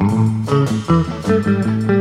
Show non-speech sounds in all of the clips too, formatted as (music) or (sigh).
うん。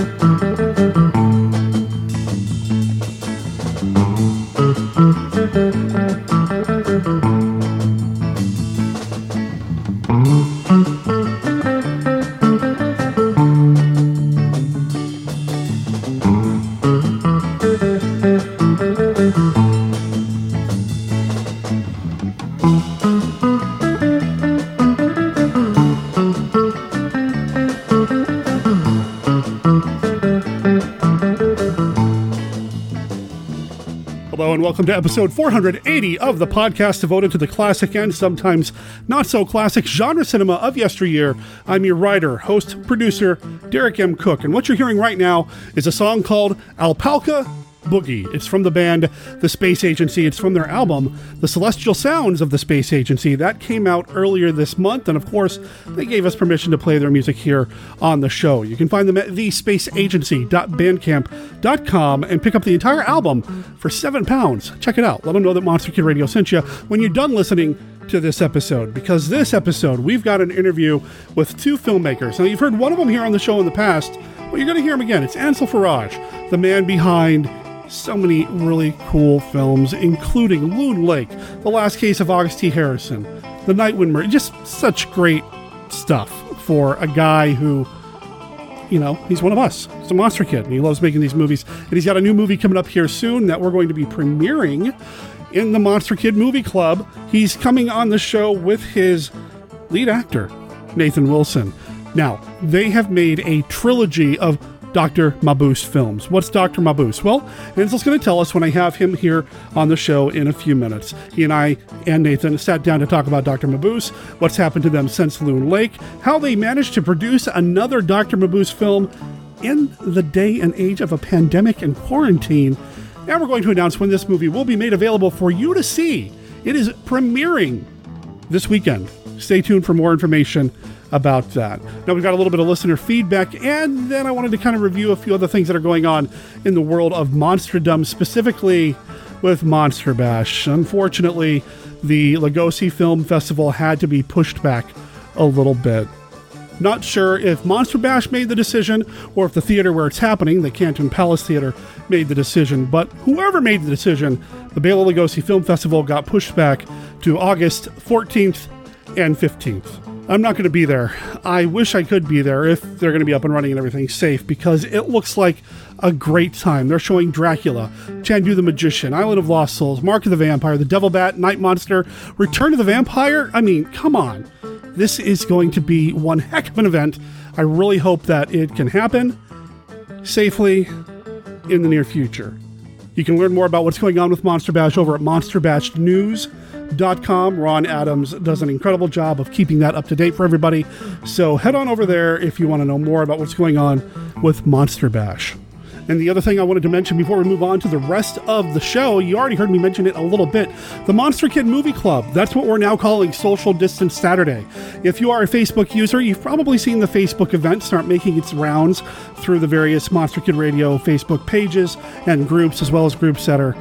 Welcome to episode 480 of the podcast devoted to the classic and sometimes not so classic genre cinema of yesteryear. I'm your writer, host, producer, Derek M. Cook, and what you're hearing right now is a song called Alpalka Boogie. It's from the band The Space Agency. It's from their album, The Celestial Sounds of the Space Agency. That came out earlier this month, and of course, they gave us permission to play their music here on the show. You can find them at thespaceagency.bandcamp.com and pick up the entire album for seven pounds. Check it out. Let them know that Monster Kid Radio sent you when you're done listening to this episode because this episode we've got an interview with two filmmakers. Now, you've heard one of them here on the show in the past. but you're going to hear him again. It's Ansel Faraj, the man behind so many really cool films, including Loon Lake, The Last Case of August T. Harrison, The Night Wind Murder. Just such great stuff for a guy who, you know, he's one of us. He's a monster kid, and he loves making these movies. And he's got a new movie coming up here soon that we're going to be premiering in the Monster Kid Movie Club. He's coming on the show with his lead actor, Nathan Wilson. Now, they have made a trilogy of Dr. Mabuse films. What's Dr. Mabuse? Well, Ansel's going to tell us when I have him here on the show in a few minutes. He and I and Nathan sat down to talk about Dr. Mabuse, what's happened to them since Loon Lake, how they managed to produce another Dr. Mabuse film in the day and age of a pandemic and quarantine. And we're going to announce when this movie will be made available for you to see. It is premiering this weekend. Stay tuned for more information about that. Now, we've got a little bit of listener feedback, and then I wanted to kind of review a few other things that are going on in the world of monsterdom, specifically with Monster Bash. Unfortunately, the Lugosi Film Festival had to be pushed back a little bit. Not sure if Monster Bash made the decision or if the theater where it's happening, the Canton Palace Theater, made the decision, but whoever made the decision, the Bela Lugosi Film Festival got pushed back to August 14th and 15th. I'm not going to be there. I wish I could be there if they're going to be up and running and everything safe because it looks like a great time. They're showing Dracula, Chandu the Magician, Island of Lost Souls, Mark of the Vampire, The Devil Bat, Night Monster, Return of the Vampire. I mean, come on. This is going to be one heck of an event. I really hope that it can happen safely in the near future. You can learn more about what's going on with Monster Bash over at Monster Bash News. Ron Adams does an incredible job of keeping that up to date for everybody. So head on over there if you want to know more about what's going on with Monster Bash. And the other thing I wanted to mention before we move on to the rest of the show, you already heard me mention it a little bit. The Monster Kid Movie Club. That's what we're now calling Social Distance Saturday. If you are a Facebook user, you've probably seen the Facebook event start making its rounds through the various Monster Kid Radio Facebook pages and groups, as well as groups that are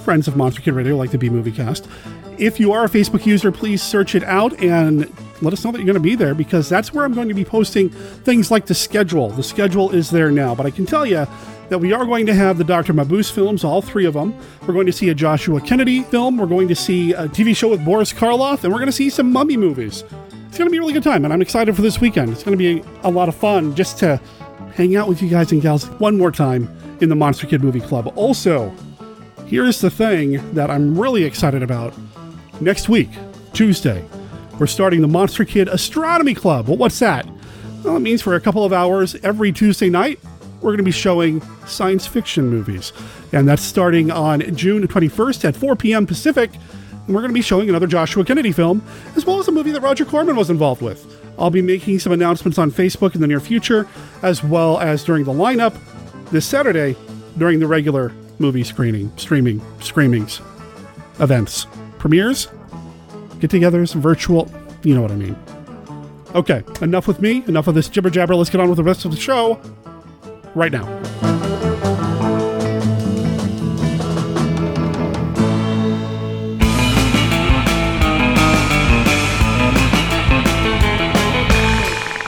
friends of Monster Kid Radio, like the B Movie Cast if you are a Facebook user, please search it out and let us know that you're going to be there because that's where I'm going to be posting things like the schedule. The schedule is there now, but I can tell you that we are going to have the Dr. Mabuse films, all three of them. We're going to see a Joshua Kennedy film. We're going to see a TV show with Boris Karloff, and we're going to see some mummy movies. It's going to be a really good time, and I'm excited for this weekend. It's going to be a lot of fun just to hang out with you guys and gals one more time in the Monster Kid Movie Club. Also, here's the thing that I'm really excited about next week, Tuesday, we're starting the Monster Kid Astronomy Club. Well, what's that? Well, it means for a couple of hours every Tuesday night, we're going to be showing science fiction movies. And that's starting on June 21st at 4 p.m. Pacific. And we're going to be showing another Joshua Kennedy film, as well as a movie that Roger Corman was involved with. I'll be making some announcements on Facebook in the near future, as well as during the lineup this Saturday during the regular movie screening, streaming, screamings, events premieres, get togethers, virtual, you know what I mean. Okay, enough with me, enough of this jibber jabber. Let's get on with the rest of the show right now.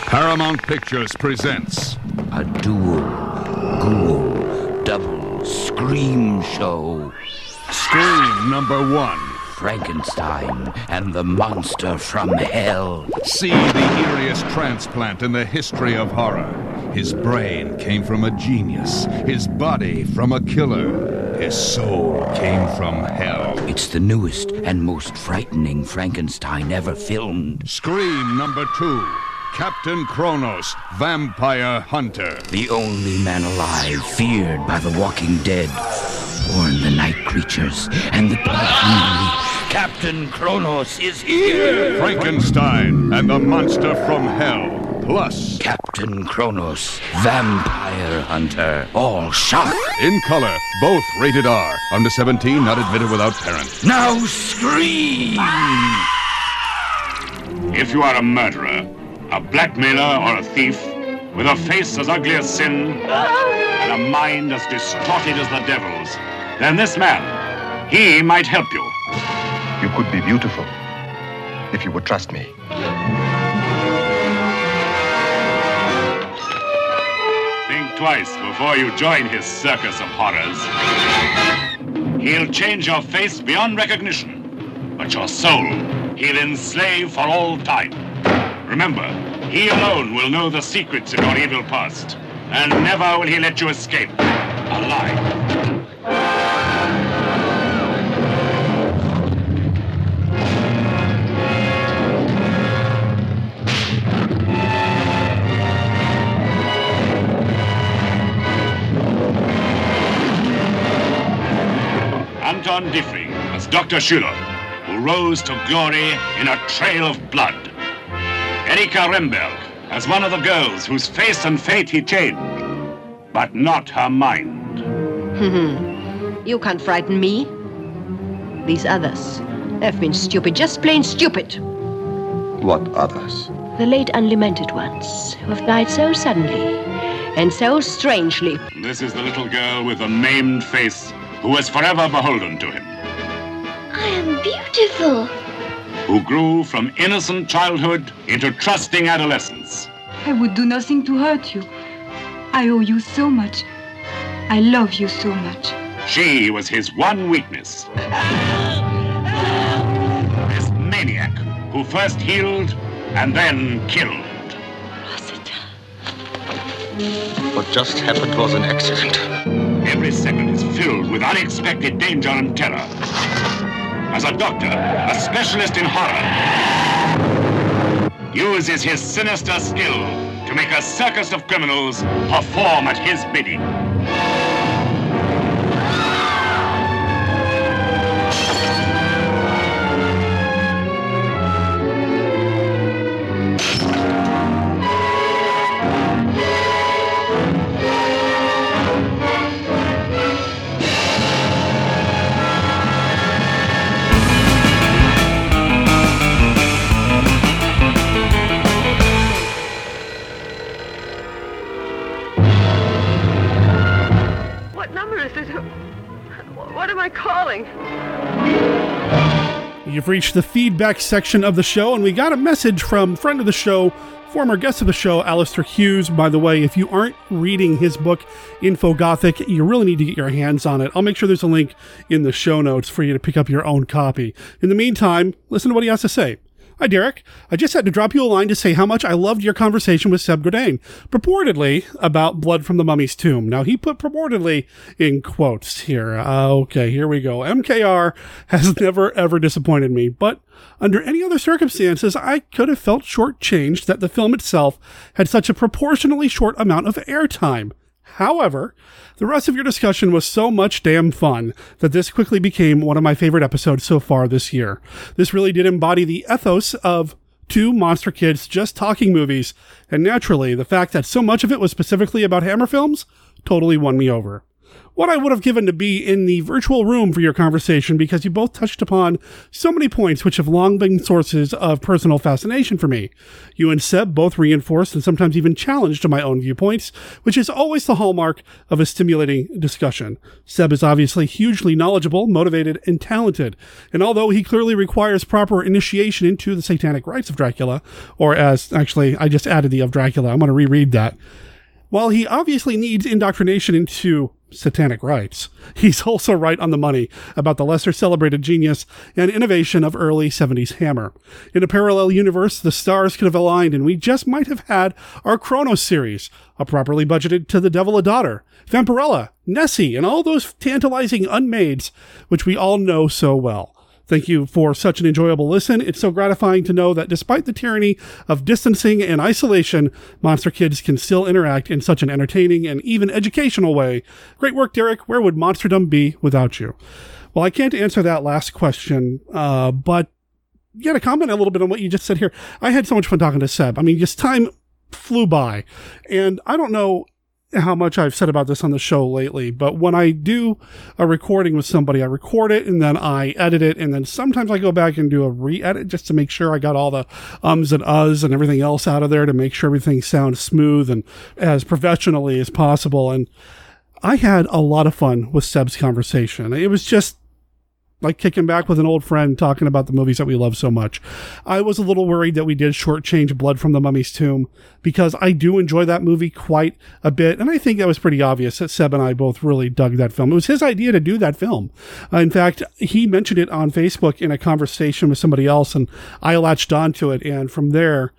Paramount Pictures presents a dual, ghoul, double scream show. Scream number one. Frankenstein and the monster from hell. See the eeriest transplant in the history of horror. His brain came from a genius, his body from a killer, his soul came from hell. It's the newest and most frightening Frankenstein ever filmed. Scream number two. Captain Kronos, Vampire Hunter. The only man alive feared by the walking dead. Warn the night creatures and the blood hungry. Captain Kronos is here! Frankenstein and the monster from hell. Plus, Captain Kronos, Vampire Hunter. All shot. In color, both rated R. Under 17, not admitted without parent. Now scream! If you are a murderer, a blackmailer, or a thief, with a face as ugly as sin, and a mind as distorted as the devil's, then this man, he might help you. You could be beautiful if you would trust me. Twice before you join his circus of horrors. He'll change your face beyond recognition, but your soul he'll enslave for all time. Remember, he alone will know the secrets of your evil past, and never will he let you escape alive. Dr. Schüler, who rose to glory in a trail of blood. Erika Remberg as one of the girls whose face and fate he changed, but not her mind. (laughs) You can't frighten me. These others they've been stupid, just plain stupid. What others? The late unlamented ones who have died so suddenly and so strangely. This is the little girl with the maimed face who was forever beholden to him, I am beautiful. who grew from innocent childhood into trusting adolescence. I would do nothing to hurt you. I owe you so much. I love you so much. She was his one weakness. This maniac who first healed and then killed. What just happened was an accident. Every second is filled with unexpected danger and terror. As a doctor, a specialist in horror, uses his sinister skill to make a circus of criminals perform at his bidding. I calling? You've reached the feedback section of the show, and we got a message from friend of the show, former guest of the show, Alistair Hughes. By the way, if you aren't reading his book, Infogothic, you really need to get your hands on it. I'll make sure there's a link in the show notes for you to pick up your own copy. In the meantime, listen to what he has to say. Hi, Derek. I just had to drop you a line to say how much I loved your conversation with Seb Godin, purportedly about Blood from the Mummy's Tomb. Now, he put purportedly in quotes here. Uh, okay, here we go. MKR has (laughs) never, ever disappointed me, but under any other circumstances, I could have felt shortchanged that the film itself had such a proportionally short amount of airtime. However, the rest of your discussion was so much damn fun that this quickly became one of my favorite episodes so far this year. This really did embody the ethos of two monster kids just talking movies, and naturally, the fact that so much of it was specifically about Hammer films totally won me over. What I would have given to be in the virtual room for your conversation because you both touched upon so many points which have long been sources of personal fascination for me. You and Seb both reinforced and sometimes even challenged my own viewpoints, which is always the hallmark of a stimulating discussion. Seb is obviously hugely knowledgeable, motivated, and talented, and although he clearly requires proper initiation into the satanic rites of Dracula, or as actually I just added the of Dracula, I'm going to reread that. While he obviously needs indoctrination into satanic rites, (laughs) he's also right on the money about the lesser celebrated genius and innovation of early 70s Hammer. In a parallel universe, the stars could have aligned and we just might have had our Kronos series, a properly budgeted To the Devil a Daughter, Vampirella, Nessie, and all those tantalizing unmades which we all know so well. Thank you for such an enjoyable listen. It's so gratifying to know that despite the tyranny of distancing and isolation, Monster Kids can still interact in such an entertaining and even educational way. Great work, Derek. Where would Monsterdom be without you? Well, I can't answer that last question, uh, but yeah, to comment a little bit on what you just said here. I had so much fun talking to Seb. I mean, just time flew by. And I don't know how much I've said about this on the show lately, but when I do a recording with somebody, I record it and then I edit it, and then sometimes I go back and do a re-edit just to make sure I got all the ums and uhs and everything else out of there to make sure everything sounds smooth and as professionally as possible. And I had a lot of fun with Seb's conversation. It was just like kicking back with an old friend talking about the movies that we love so much. I was a little worried that we did shortchange Blood from the Mummy's Tomb because I do enjoy that movie quite a bit. And I think that was pretty obvious that Seb and I both really dug that film. It was his idea to do that film. Uh, in fact, he mentioned it on Facebook in a conversation with somebody else and I latched onto it. And from there,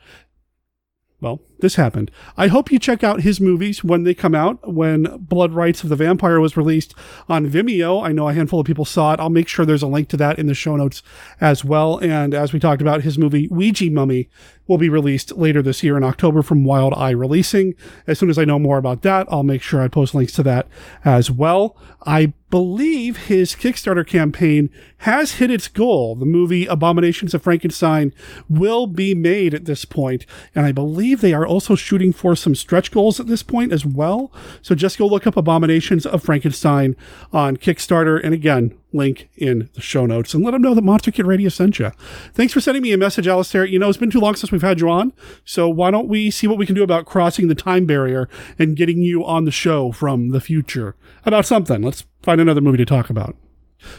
well, this happened. I hope you check out his movies when they come out. When Blood Rites of the Vampire was released on Vimeo, I know a handful of people saw it. I'll make sure there's a link to that in the show notes as well. And as we talked about, his movie Ouija Mummy will be released later this year in October from Wild Eye Releasing. As soon as I know more about that, I'll make sure I post links to that as well. I believe his Kickstarter campaign has hit its goal. The movie Abominations of Frankenstein will be made at this point, and I believe they are also shooting for some stretch goals at this point as well. So just go look up Abominations of Frankenstein on Kickstarter, and again, link in the show notes and let them know that Monster Kid Radio sent you. Thanks for sending me a message, Alistair. You know, it's been too long since we've had you on, so why don't we see what we can do about crossing the time barrier and getting you on the show from the future about something. Let's find another movie to talk about.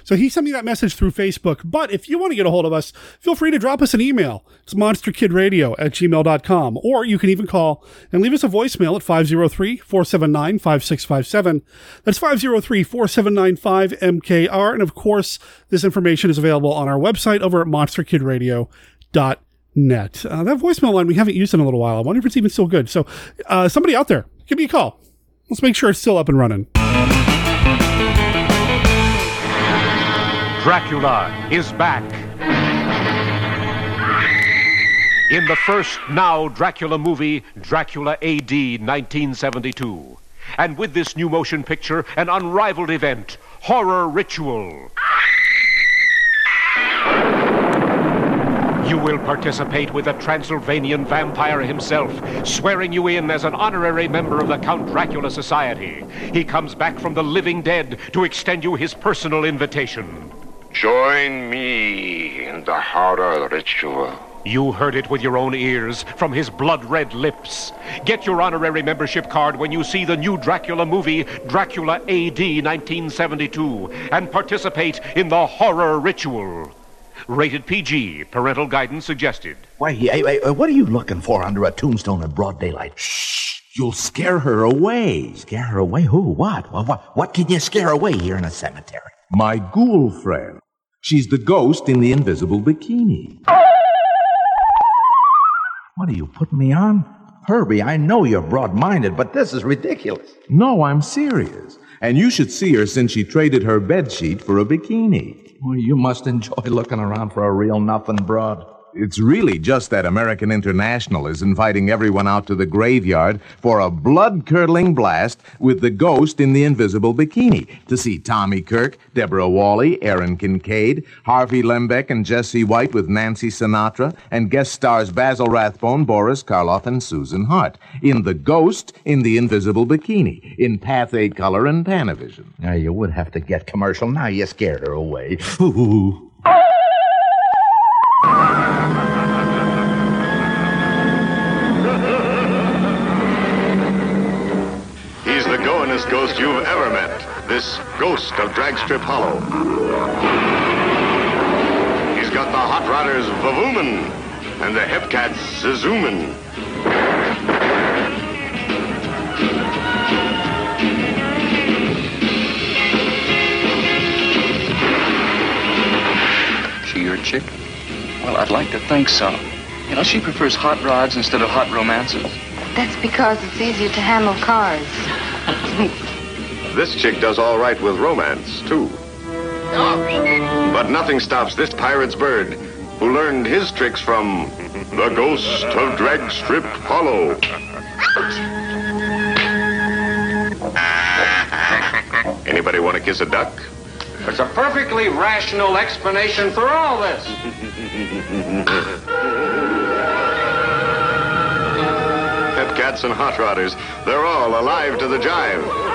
So he sent me that message through Facebook. But if you want to get a hold of us, feel free to drop us an email. It's monsterkidradio at gmail.com. Or you can even call and leave us a voicemail at 503 479 5657. That's 503 479 5MKR. And of course, this information is available on our website over at monsterkidradio.net. Uh, that voicemail line we haven't used in a little while. I wonder if it's even still good. So, uh, somebody out there, give me a call. Let's make sure it's still up and running. Dracula is back. In the first now Dracula movie, Dracula AD 1972. And with this new motion picture, an unrivaled event, Horror Ritual. You will participate with the Transylvanian vampire himself, swearing you in as an honorary member of the Count Dracula Society. He comes back from the living dead to extend you his personal invitation. Join me in the horror ritual. You heard it with your own ears from his blood red lips. Get your honorary membership card when you see the new Dracula movie, Dracula AD 1972, and participate in the horror ritual. Rated PG, parental guidance suggested. Why, hey, hey, uh, what are you looking for under a tombstone in broad daylight? Shh! You'll scare her away. Scare her away? Who? What? What, what, what can you scare away here in a cemetery? My ghoul friend. She's the ghost in the invisible bikini. What are you putting me on? Herbie, I know you're broad minded, but this is ridiculous. No, I'm serious. And you should see her since she traded her bedsheet for a bikini. Well, you must enjoy looking around for a real nothing broad. It's really just that American International is inviting everyone out to the graveyard for a blood curdling blast with the ghost in the invisible bikini to see Tommy Kirk, Deborah Walley, Aron Kincaid, Harvey Lembeck, and Jesse White with Nancy Sinatra, and guest stars Basil Rathbone, Boris Karloff, and Susan Hart in The Ghost in the Invisible Bikini in Pathé color and Panavision. Now, you would have to get commercial. Now you scared her away. (laughs) He's the goin'est ghost you've ever met. This ghost of Dragstrip Hollow. He's got the Hot Rodders Vavoomin and the Hepcats Zazoomin. She your chick? Well, I'd like to think so. You know, she prefers hot rods instead of hot romances. That's because it's easier to handle cars. (laughs) This chick does all right with romance, too. But nothing stops this pirate's bird, who learned his tricks from the ghost of Dragstrip Hollow. Anybody want to kiss a duck? There's a perfectly rational explanation for all this. (laughs) Hepcats and hot rodders, they're all alive to the jive.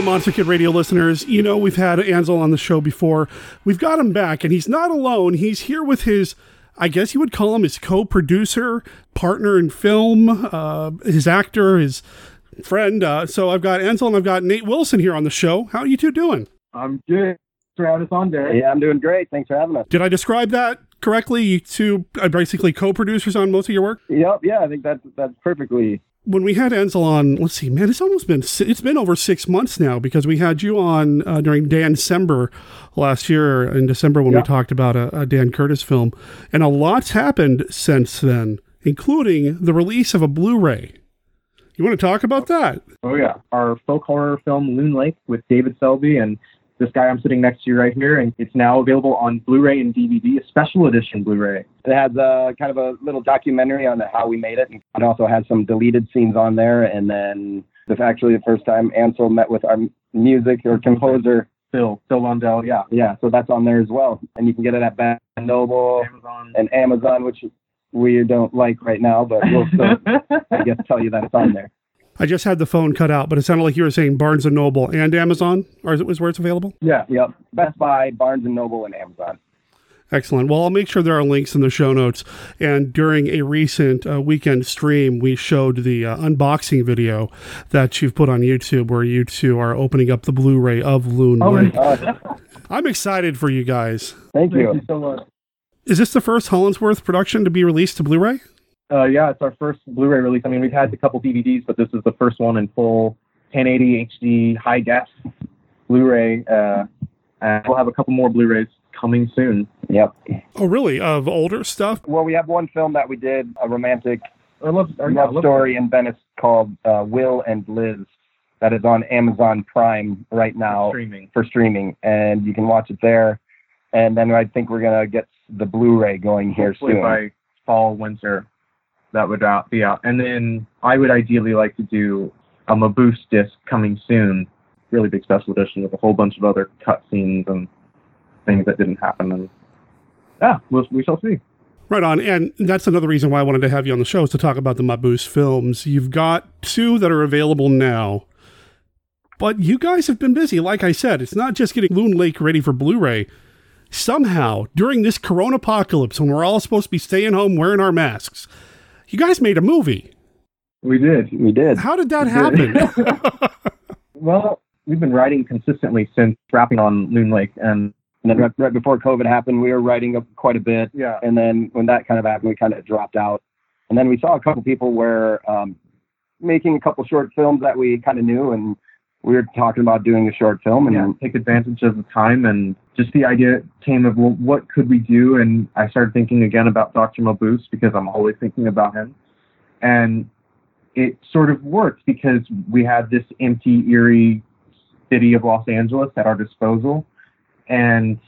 Right, Monster Kid Radio listeners, you know we've had Ansel on the show before. We've got him back, and he's not alone. He's here with his, I guess you would call him his co-producer, partner in film, uh, his actor, his friend. Uh, so I've got Ansel and I've got Nate Wilson here on the show. How are you two doing? I'm good. Thanks for having us on, Derek. Yeah, I'm doing great. Thanks for having us. Did I describe that correctly? You two are basically co-producers on most of your work. Yep. Yeah, I think that's that's perfectly. When we had Ansel on, let's see, man, it's almost been it's been over six months now because we had you on uh, during Dan December last year in December when we talked about a, a Dan Curtis film, and a lot's happened since then, including the release of a Blu-ray. You want to talk about that? Oh yeah, our folk horror film Loon Lake with David Selby and this guy I'm sitting next to you right here, and it's now available on Blu-ray and DVD, a special edition Blu-ray. It has uh, kind of a little documentary on how we made it, and it also has some deleted scenes on there. And then this actually the first time Ansel met with our music or composer Phil Phil Lundell. Yeah, yeah. So that's on there as well, and you can get it at and Noble Amazon. and Amazon, which we don't like right now, but we'll still, (laughs) I guess, tell you that it's on there. I just had the phone cut out, but it sounded like you were saying Barnes and Noble and Amazon, or is it was where it's available? Yeah. Yep. Best Buy, Barnes and Noble, and Amazon. Excellent. Well, I'll make sure there are links in the show notes. And during a recent uh, weekend stream, we showed the uh, unboxing video that you've put on YouTube where you two are opening up the Blu ray of Loon Oh, Lake. I'm excited for you guys. thank you. Thank you so much. Is this the first Hollinsworth production to be released to Blu ray? Uh, yeah, it's our first Blu-ray release. I mean, we've had a couple DVDs, but this is the first one in full 1080 HD high def Blu-ray. Uh, and we'll have a couple more Blu-rays coming soon. Yep. Oh, really? Of older stuff? Well, we have one film that we did, a romantic Or love, or, yeah, love story in Venice called uh, Will and Liz. That is on Amazon Prime right now streaming. for streaming, and you can watch it there. And then I think we're gonna get the Blu-ray going here Hopefully soon. by fall, winter, that would out, be out. And then I would ideally like to do um, a boost disc coming soon, really big special edition with a whole bunch of other cutscenes and things that didn't happen. And yeah, we'll, we shall see. Right on. And that's another reason why I wanted to have you on the show is to talk about the Mabuse films. You've got two that are available now, but you guys have been busy. Like I said, it's not just getting Loon Lake ready for Blu ray. Somehow, during this corona apocalypse, when we're all supposed to be staying home wearing our masks, you guys made a movie. We did. We did. How did that We did. happen? (laughs) Well, we've been writing consistently since wrapping on Loon Lake, and And then right, right before COVID happened, we were writing up quite a bit. Yeah. And then when that kind of happened, we kind of dropped out. And then we saw a couple people were um, making a couple short films that we kind of knew, and we were talking about doing a short film and yeah, take advantage of the time and just the idea came of well, what could we do? And i started thinking again about dr mabuse because i'm always thinking about him. And it sort of worked because we had this empty eerie city of los angeles at our disposal. And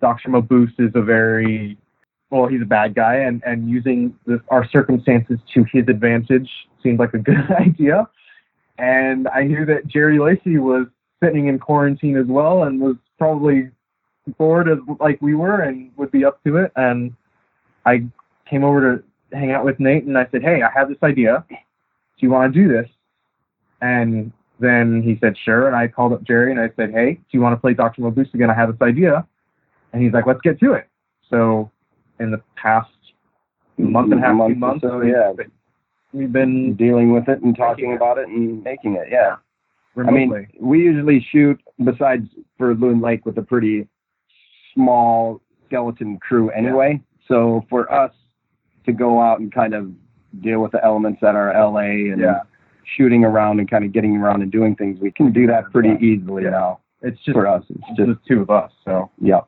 dr mabuse is a very well he's a bad guy. And and using the, our circumstances to his advantage seemed like a (laughs) good idea and I knew that Jerry Lacy was sitting in quarantine as well and was probably bored as like we were and would be up to it. And I came over to hang out with Nate and I said, Hey, I have this idea. Do you want to do this? And then he said, Sure. And I called up Jerry and I said, Hey, do you want to play Dr. Mabuse again? I have this idea. And he's like, Let's get to it. So in the past month and a half, Month two months, so, yeah. We've been dealing with it and talking about it and making it. Yeah. I mean, we usually shoot besides for Loon Lake with a pretty small skeleton crew anyway. So for us to go out and kind of deal with the elements that are LA and Yeah. shooting around and kind of getting around and doing things, we can do that pretty easily now. It's just for us. It's it's just the two of us, so yeah.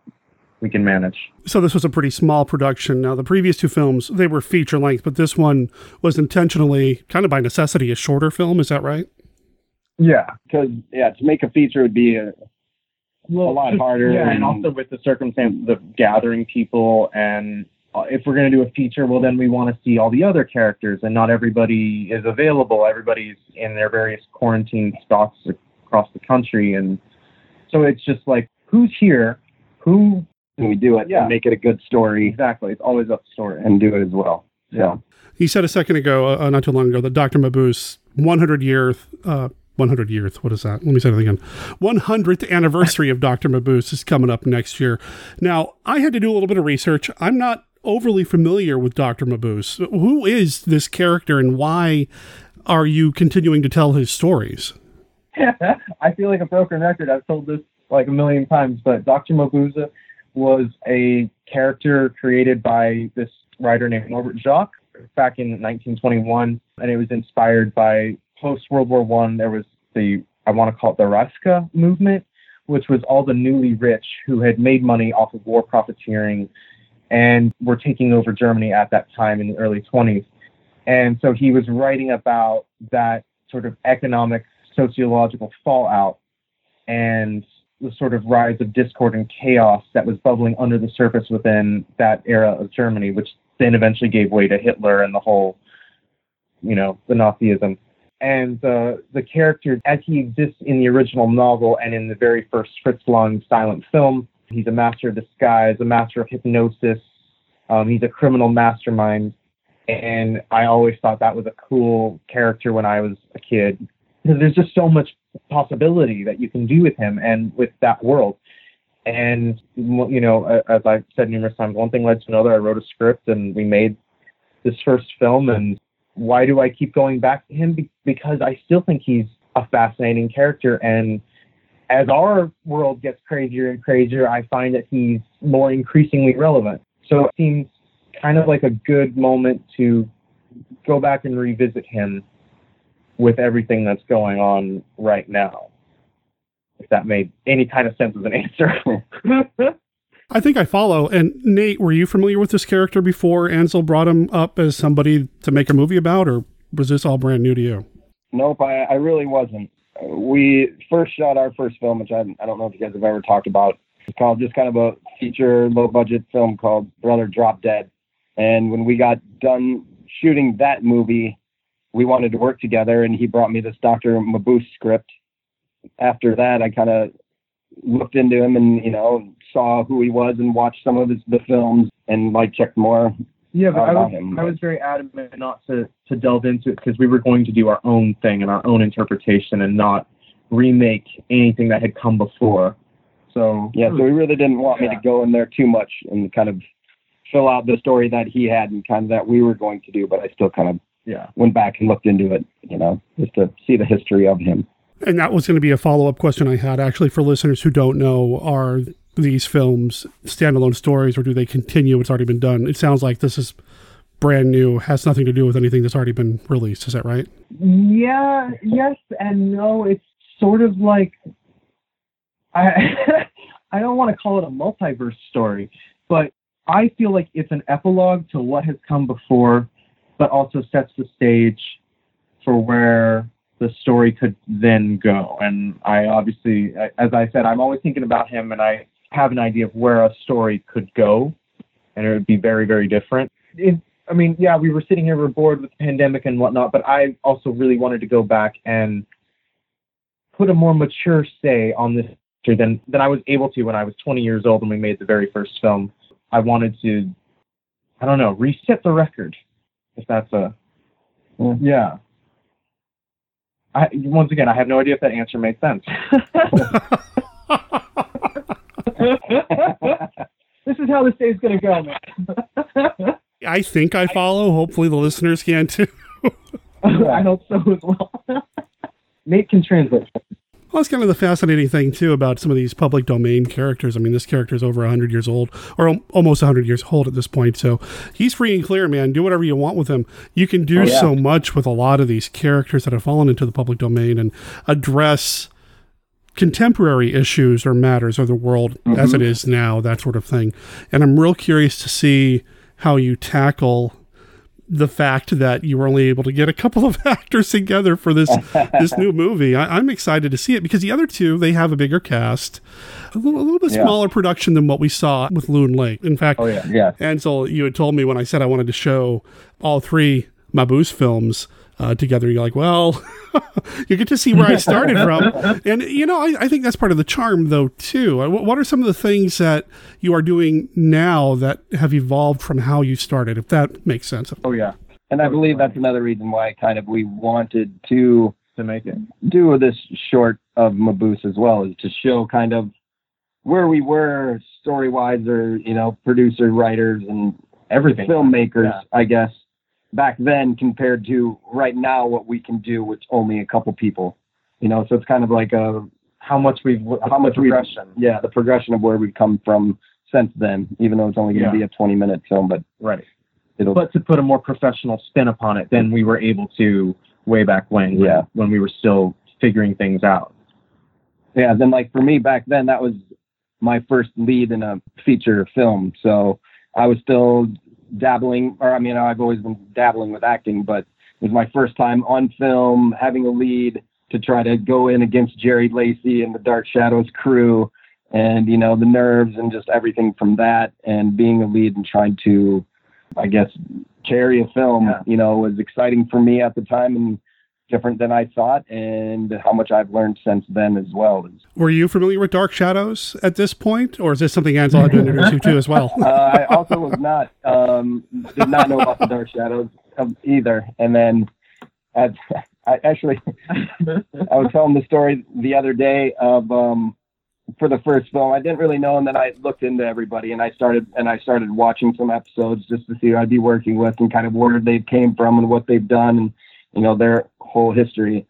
We can manage. So this was a pretty small production. Now the previous two films they were feature length, but this one was intentionally, kind of by necessity, a shorter film. Is that right? Yeah, because yeah, to make a feature would be a, a lot harder. Yeah, and also with the circumstance of gathering people, and uh, if we're going to do a feature, well, then we want to see all the other characters, and not everybody is available. Everybody's in their various quarantine spots across the country, and so it's just like, who's here? Who? And we do it Yeah. and make it a good story Exactly. It's always up to story. and do it as well. So He said a second ago, uh, not too long ago, that Dr. Mabuse 100 year, uh, 100 years, what is that? Let me say that again. 100th anniversary of Dr. Mabuse is coming up next year. Now, I had to do a little bit of research. I'm not overly familiar with Dr. Mabuse. Who is this character and why are you continuing to tell his stories? (laughs) I feel like a broken record. I've told this like a million times, but Dr. Mabuse was a character created by this writer named Norbert Jacques back in 1921, and it was inspired by post World War One. There was the I want to call it the Raska movement, which was all the newly rich who had made money off of war profiteering and were taking over Germany at that time in the early 20s. And so he was writing about that sort of economic, sociological fallout and the sort of rise of discord and chaos that was bubbling under the surface within that era of Germany, which then eventually gave way to Hitler and the whole, you know, the Nazism. And uh, the character, as he exists in the original novel and in the very first Fritz Lang silent film, he's a master of disguise, a master of hypnosis. Um, he's a criminal mastermind. And I always thought that was a cool character when I was a kid because there's just so much possibility that you can do with him and with that world. And you know, as I've said numerous times, one thing led to another. I wrote a script and we made this first film. And why do I keep going back to him? Because I still think he's a fascinating character. And as our world gets crazier and crazier, I find that he's more increasingly relevant. So it seems kind of like a good moment to go back and revisit him with everything that's going on right now. If that made any kind of sense as an answer. (laughs) I think I follow. And Nate, were you familiar with this character before Ansel brought him up as somebody to make a movie about, or was this all brand new to you? Nope, I, I really wasn't. We first shot our first film, which I, I don't know if you guys have ever talked about. It's called just kind of a feature, low budget film called Brother Drop Dead. And when we got done shooting that movie, we wanted to work together, and he brought me this Dr. Mabuse script. After that, I kind of looked into him and you know saw who he was and watched some of his the films and like checked more Yeah, but I was, him. I was very adamant not to, to delve into it because we were going to do our own thing and our own interpretation and not remake anything that had come before. So Yeah, so he really didn't want me to go in there too much and kind of fill out the story that he had and kind of that we were going to do, but I still kind of yeah went back and looked into it, you know, just to see the history of him. And that was going to be a follow up question I had actually for listeners who don't know are these films standalone stories or do they continue what's already been done? It sounds like this is brand new, has nothing to do with anything that's already been released. Is that right? Yeah, yes and no. It's sort of like I (laughs) I don't want to call it a multiverse story, but I feel like it's an epilogue to what has come before, but also sets the stage for where the story could then go. And I obviously, as I said, I'm always thinking about him, and I have an idea of where a story could go, and it would be very, very different. It, I mean, yeah, we were sitting here, we're bored with the pandemic and whatnot, but I also really wanted to go back and put a more mature say on this than than I was able to when I was 20 years old and we made the very first film. I wanted to, I don't know, reset the record, if that's a, yeah. I once again, I have no idea if that answer made sense. (laughs) this is how this day is going to go, man. I think I follow. Hopefully, the listeners can too. (laughs) I hope so as well. Nate can translate. Well, that's kind of the fascinating thing too about some of these public domain characters. I mean, this character is over 100 years old, or al- almost 100 years old at this point. So he's free and clear, man. Do whatever you want with him. You can do Oh, yeah. so much with a lot of these characters that have fallen into the public domain and address contemporary issues or matters of the world as Mhm. it is now, that sort of thing. And I'm real curious to see how you tackle the fact that you were only able to get a couple of (laughs) actors together for this this new (laughs) movie. I, I'm excited to see it because the other two they have a bigger cast, a little, a little bit Yeah. smaller production than what we saw with Loon Lake. In fact, Oh, yeah. Yeah. Ansel, you had told me when I said I wanted to show all three Mabuse films uh, together. You're like, well, (laughs) you get to see where I started from, (laughs) and you know, I, I think that's part of the charm, though, too. Uh, What what are some of the things that you are doing now that have evolved from how you started? If that makes sense. Oh yeah. And I believe that's another reason why kind of we wanted to to make it do this short of Mabuse as well, is to show kind of where we were story wise or, you know, producer, writers and Everything. filmmakers, Yeah. I guess, back then compared to right now what we can do with only a couple people. You know, so it's kind of like a how much we've how much progression. yeah, the progression of where we've come from since then, even though it's only gonna Yeah. be a twenty minute film, but Right. it'll But to put a more professional spin upon it than we were able to way back when. Yeah. When we were still figuring things out. yeah, then like for me back then, that was my first lead in a feature film. So I was still dabbling, or I mean, I've always been dabbling with acting, but it was my first time on film having a lead to try to go in against Jerry Lacy and the Dark Shadows crew and, you know, the nerves and just everything from that and being a lead and trying to, I guess, carry a film, you know, was exciting for me at the time. And different than I thought and how much I've learned since then as well. Were you familiar with Dark Shadows at this point, or is this something Ansel had to introduce you to as well? (laughs) uh, I also was not um, did not know about the Dark Shadows um, either. And then at, I actually I was telling the story the other day of um, for the first film. I didn't really know, and then I looked into everybody, and I started and I started watching some episodes just to see who I'd be working with and kind of where they came from and what they've done and you know their whole history.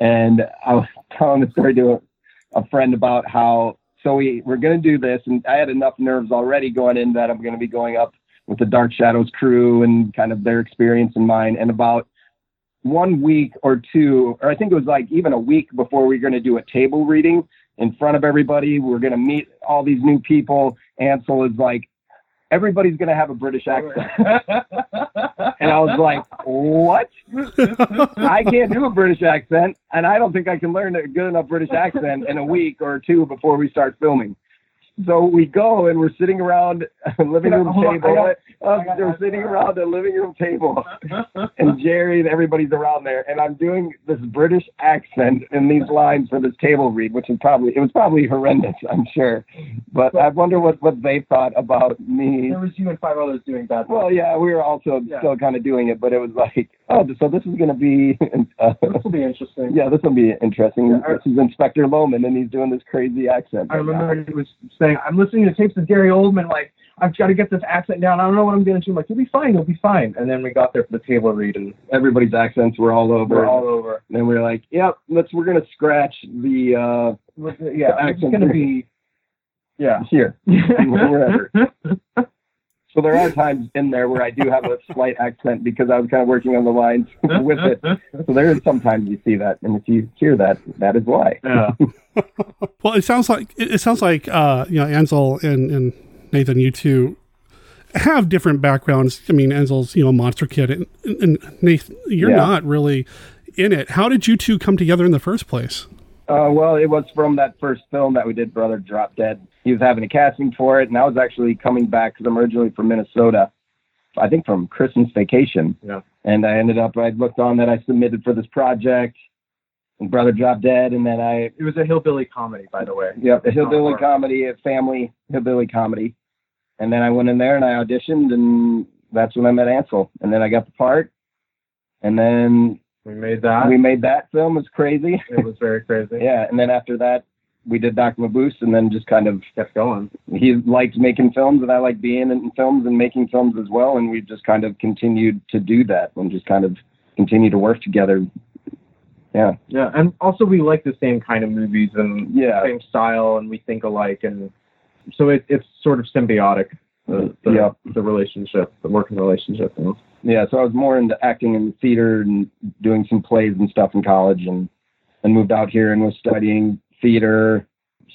And I was (laughs) telling the story to a, a friend about how so we we're gonna do this, and I had enough nerves already going in that I'm gonna be going up with the Dark Shadows crew and kind of their experience and mine. And about one week or two, or I think it was like even a week before we were gonna do a table reading in front of everybody. We are gonna meet all these new people. Ansel is like, everybody's gonna have a British accent. (laughs) and I was like, what? (laughs) I can't do a British accent, and I don't think I can learn a good enough British accent in a week or two before we start filming. So we go and we're sitting around a living room on, table. got- Uh, they're sitting around a living room table, (laughs) and Jerry and everybody's around there, and I'm doing this British accent in these lines for this table read, which is probably it was probably horrendous, I'm sure. But I wonder what what they thought about me. There was you and five others doing that. Well, yeah, we were also Yeah. still kind of doing it, but it was like, oh, so this is going to be, uh, This will be interesting. yeah, this will be interesting. Yeah, I- this is Inspector Lohmann, and he's doing this crazy accent. I right remember he was saying, I'm listening to tapes of Gary Oldman, like, I've got to get this accent down. I don't know what I'm going to do. I'm like, you'll be fine, you'll be fine. And then we got there for the table read, and Everybody's accents were all over. we're all over. And then we are like, yep, let's we're going to scratch the uh, Yeah, The it's going to be, yeah. here, (laughs) wherever. (laughs) So there are times in there where I do have a (laughs) slight accent because I was kind of working on the lines (laughs) with it. So there is sometimes you see that, and if you hear that, that is why. Yeah. (laughs) Well, it sounds like it it sounds like uh, you know Ansel and, and Nathan, you two have different backgrounds. I mean, Ansel's you know a monster kid, and, and Nathan, you're Yeah. not really in it. How did you two come together in the first place? Uh, well, it was from that first film that we did, Brother Drop Dead. He was having a casting for it, and I was actually coming back because I'm originally from Minnesota. I think from Christmas vacation. Yeah. And I ended up, I looked on that I submitted for this project, and Brother Drop Dead, and then I, It was a hillbilly comedy, by the way. yep, a hillbilly horror. comedy, a family hillbilly comedy. And then I went in there and I auditioned, and that's when I met Ansel. And then I got the part, and then We made that. we made that film. It was crazy. it was very crazy. (laughs) Yeah, and then after that, we did Dr. Mabuse, and then just kind of Kept going. he liked making films, and I like being in films and making films as well. And we just kind of continued to do that, and just kind of continue to work together. Yeah, Yeah, and also we like the same kind of movies and Yeah. same style, and we think alike, and so it, it's sort of symbiotic. The the, Yeah. the relationship, the working relationship. Yeah. So I was more into acting in the theater and doing some plays and stuff in college, and and moved out here and was studying theater,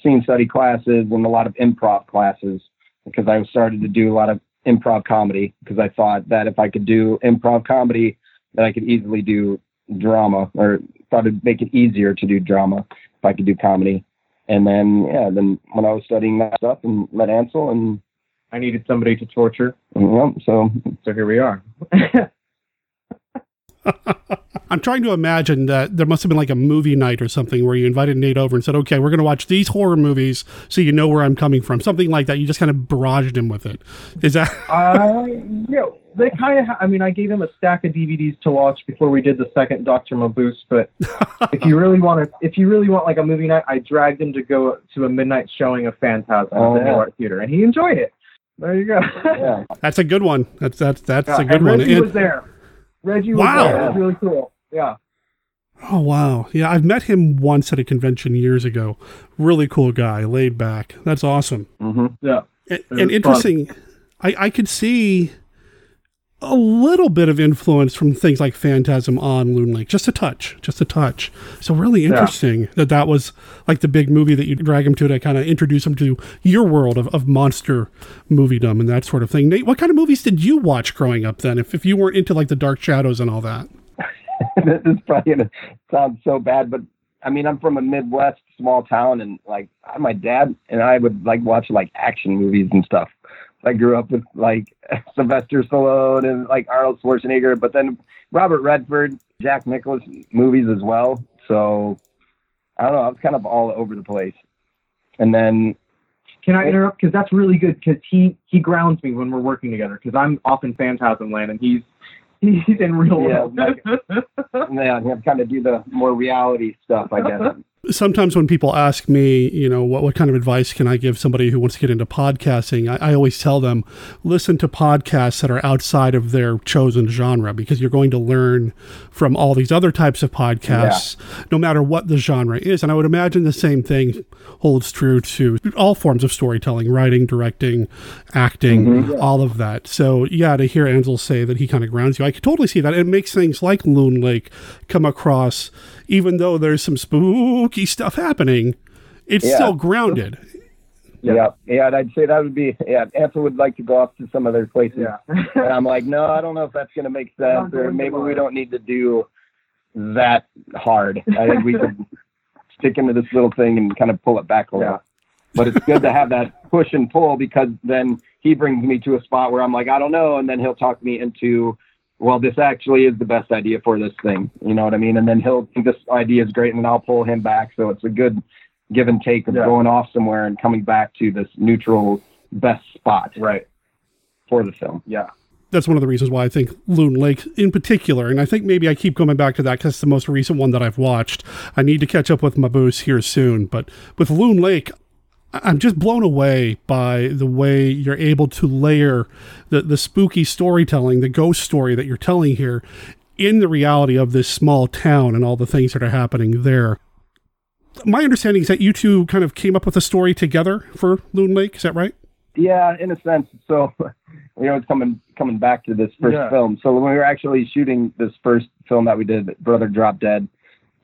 scene study classes, and a lot of improv classes because I started to do a lot of improv comedy because I thought that if I could do improv comedy, that I could easily do drama, or thought it'd make it easier to do drama if I could do comedy. And then yeah, then when I was studying that stuff and met Ansel and I needed somebody to torture, so so here we are. (laughs) I'm trying to imagine that there must have been like a movie night or something where you invited Nate over and said, "Okay, we're going to watch these horror movies, so you know where I'm coming from." Something like that. You just kind of barraged him with it. Is that? (laughs) uh, yeah, they kind of. Ha- I mean, I gave him a stack of DVDs to watch before we did the second Doctor Mabuse. But (laughs) if you really want to, if you really want like a movie night, I dragged him to go to a midnight showing of Phantasm Oh, at the New yeah. Art Theater, and he enjoyed it. There you go. yeah. (laughs) That's a good one. That's that's that's Yeah, a good and one. He was there. Reggie was Wow. there. Was really cool. Yeah. Oh wow, yeah, I've met him once at a convention years ago. Really cool guy, laid back. That's awesome. Mm-hmm. Yeah. And, and interesting, I, I could see a little bit of influence from things like Phantasm on Loon Lake, just a touch, just a touch. So really interesting that that was like the big movie that you drag him to to kind of introduce him to your world of, of monster moviedom and that sort of thing. Nate, what kind of movies did you watch growing up then? If if you weren't into like the Dark Shadows and all that. (laughs) this is probably gonna sound so bad, but I mean, I'm from a Midwest small town, and like my dad and I would like watch like action movies and stuff. I grew up with like (laughs) Sylvester Stallone and like Arnold Schwarzenegger, but then Robert Redford, Jack Nicholas movies as well. So I don't know, I was kind of all over the place. And then Can I interrupt? Because that's really good. Because he he grounds me when we're working together. Because I'm off in Phantasm Land, and he's (laughs) he's in real Yeah, world. (laughs) yeah, I kind of do the more reality stuff, I guess. Sometimes when people ask me, you know, what, what kind of advice can I give somebody who wants to get into podcasting, I, I always tell them listen to podcasts that are outside of their chosen genre because you're going to learn from all these other types of podcasts, no matter what the genre is. And I would imagine the same thing holds true to all forms of storytelling, writing, directing, acting, Mhm. all of that. So, yeah, to hear Ansel say that he kind of grounds you, I could totally see that. It makes things like Loon Lake come across, even though there's some spooky stuff happening, it's Yeah. still grounded. Yeah. yeah, and I'd say that would be yeah. Ansel would like to go off to some other places, Yeah. (laughs) and I'm like, no, I don't know if that's going to make sense, or maybe we don't need to do that hard. I think we could (laughs) stick into this little thing and kind of pull it back a little. But it's good to have that push and pull because then he brings me to a spot where I'm like, I don't know, and then he'll talk me into, well, this actually is the best idea for this thing. You know what I mean? And then he'll think this idea is great, and then I'll pull him back. So it's a good give and take of Yeah. going off somewhere and coming back to this neutral best spot right for the film. Yeah. That's one of the reasons why I think Loon Lake in particular, and I think maybe I keep coming back to that because it's the most recent one that I've watched. I need to catch up with Mabuse here soon, but with Loon Lake, I- I'm just blown away by the way you're able to layer the, the spooky storytelling, the ghost story that you're telling here in the reality of this small town and all the things that are happening there. My understanding is that you two kind of came up with a story together for Loon Lake. Is that right? Yeah, in a sense. So you know, it's coming coming back to this first Yeah. film. So when we were actually shooting this first film that we did, Brother Drop Dead,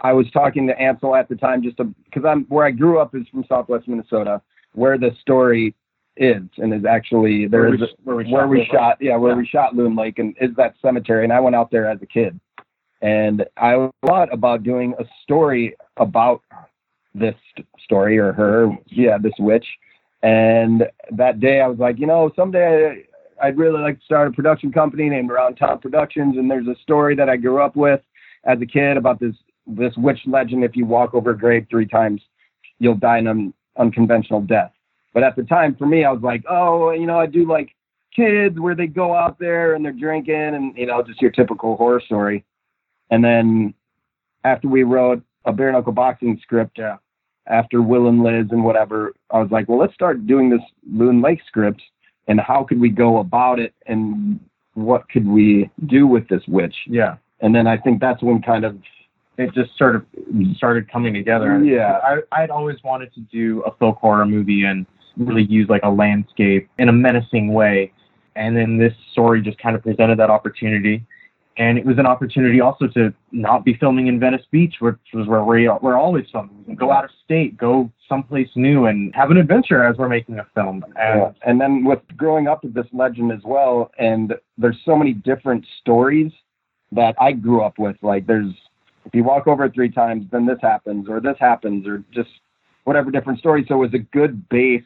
I was talking to Ansel at the time just because I'm where I grew up is from Southwest Minnesota, where the story is and is actually there Where is we- a- where we where shot we shot yeah where Yeah. we shot Loon Lake and is that cemetery. And I went out there as a kid. And I thought about doing a story about this story or her yeah this witch. And that day I was like you know someday I, I'd really like to start a production company named Around Town Productions. And there's a story that I grew up with as a kid about this this witch legend if you walk over a grave three times you'll die an un- unconventional death but at the time for me I was like oh you know I do like kids where they go out there and they're drinking and you know just your typical horror story and then after we wrote a bare knuckle boxing script after Will and Liz and whatever, I was like, well, let's start doing this Loon Lake script and how could we go about it and what could we do with this witch? Yeah. And then I think that's when kind of it just sort of started coming together. Yeah. I, I'd always wanted to do a folk horror movie and really use like a landscape in a menacing way. And then this story just kind of presented that opportunity. And it was an opportunity also to not be filming in Venice Beach, which was where we, we're always filming. Go out of state, go someplace new, and have an adventure as we're making a film. And Yeah. And then with growing up with this legend as well, and there's so many different stories that I grew up with. Like there's, if you walk over it three times, then this happens, or this happens, or just whatever different stories. So it was a good base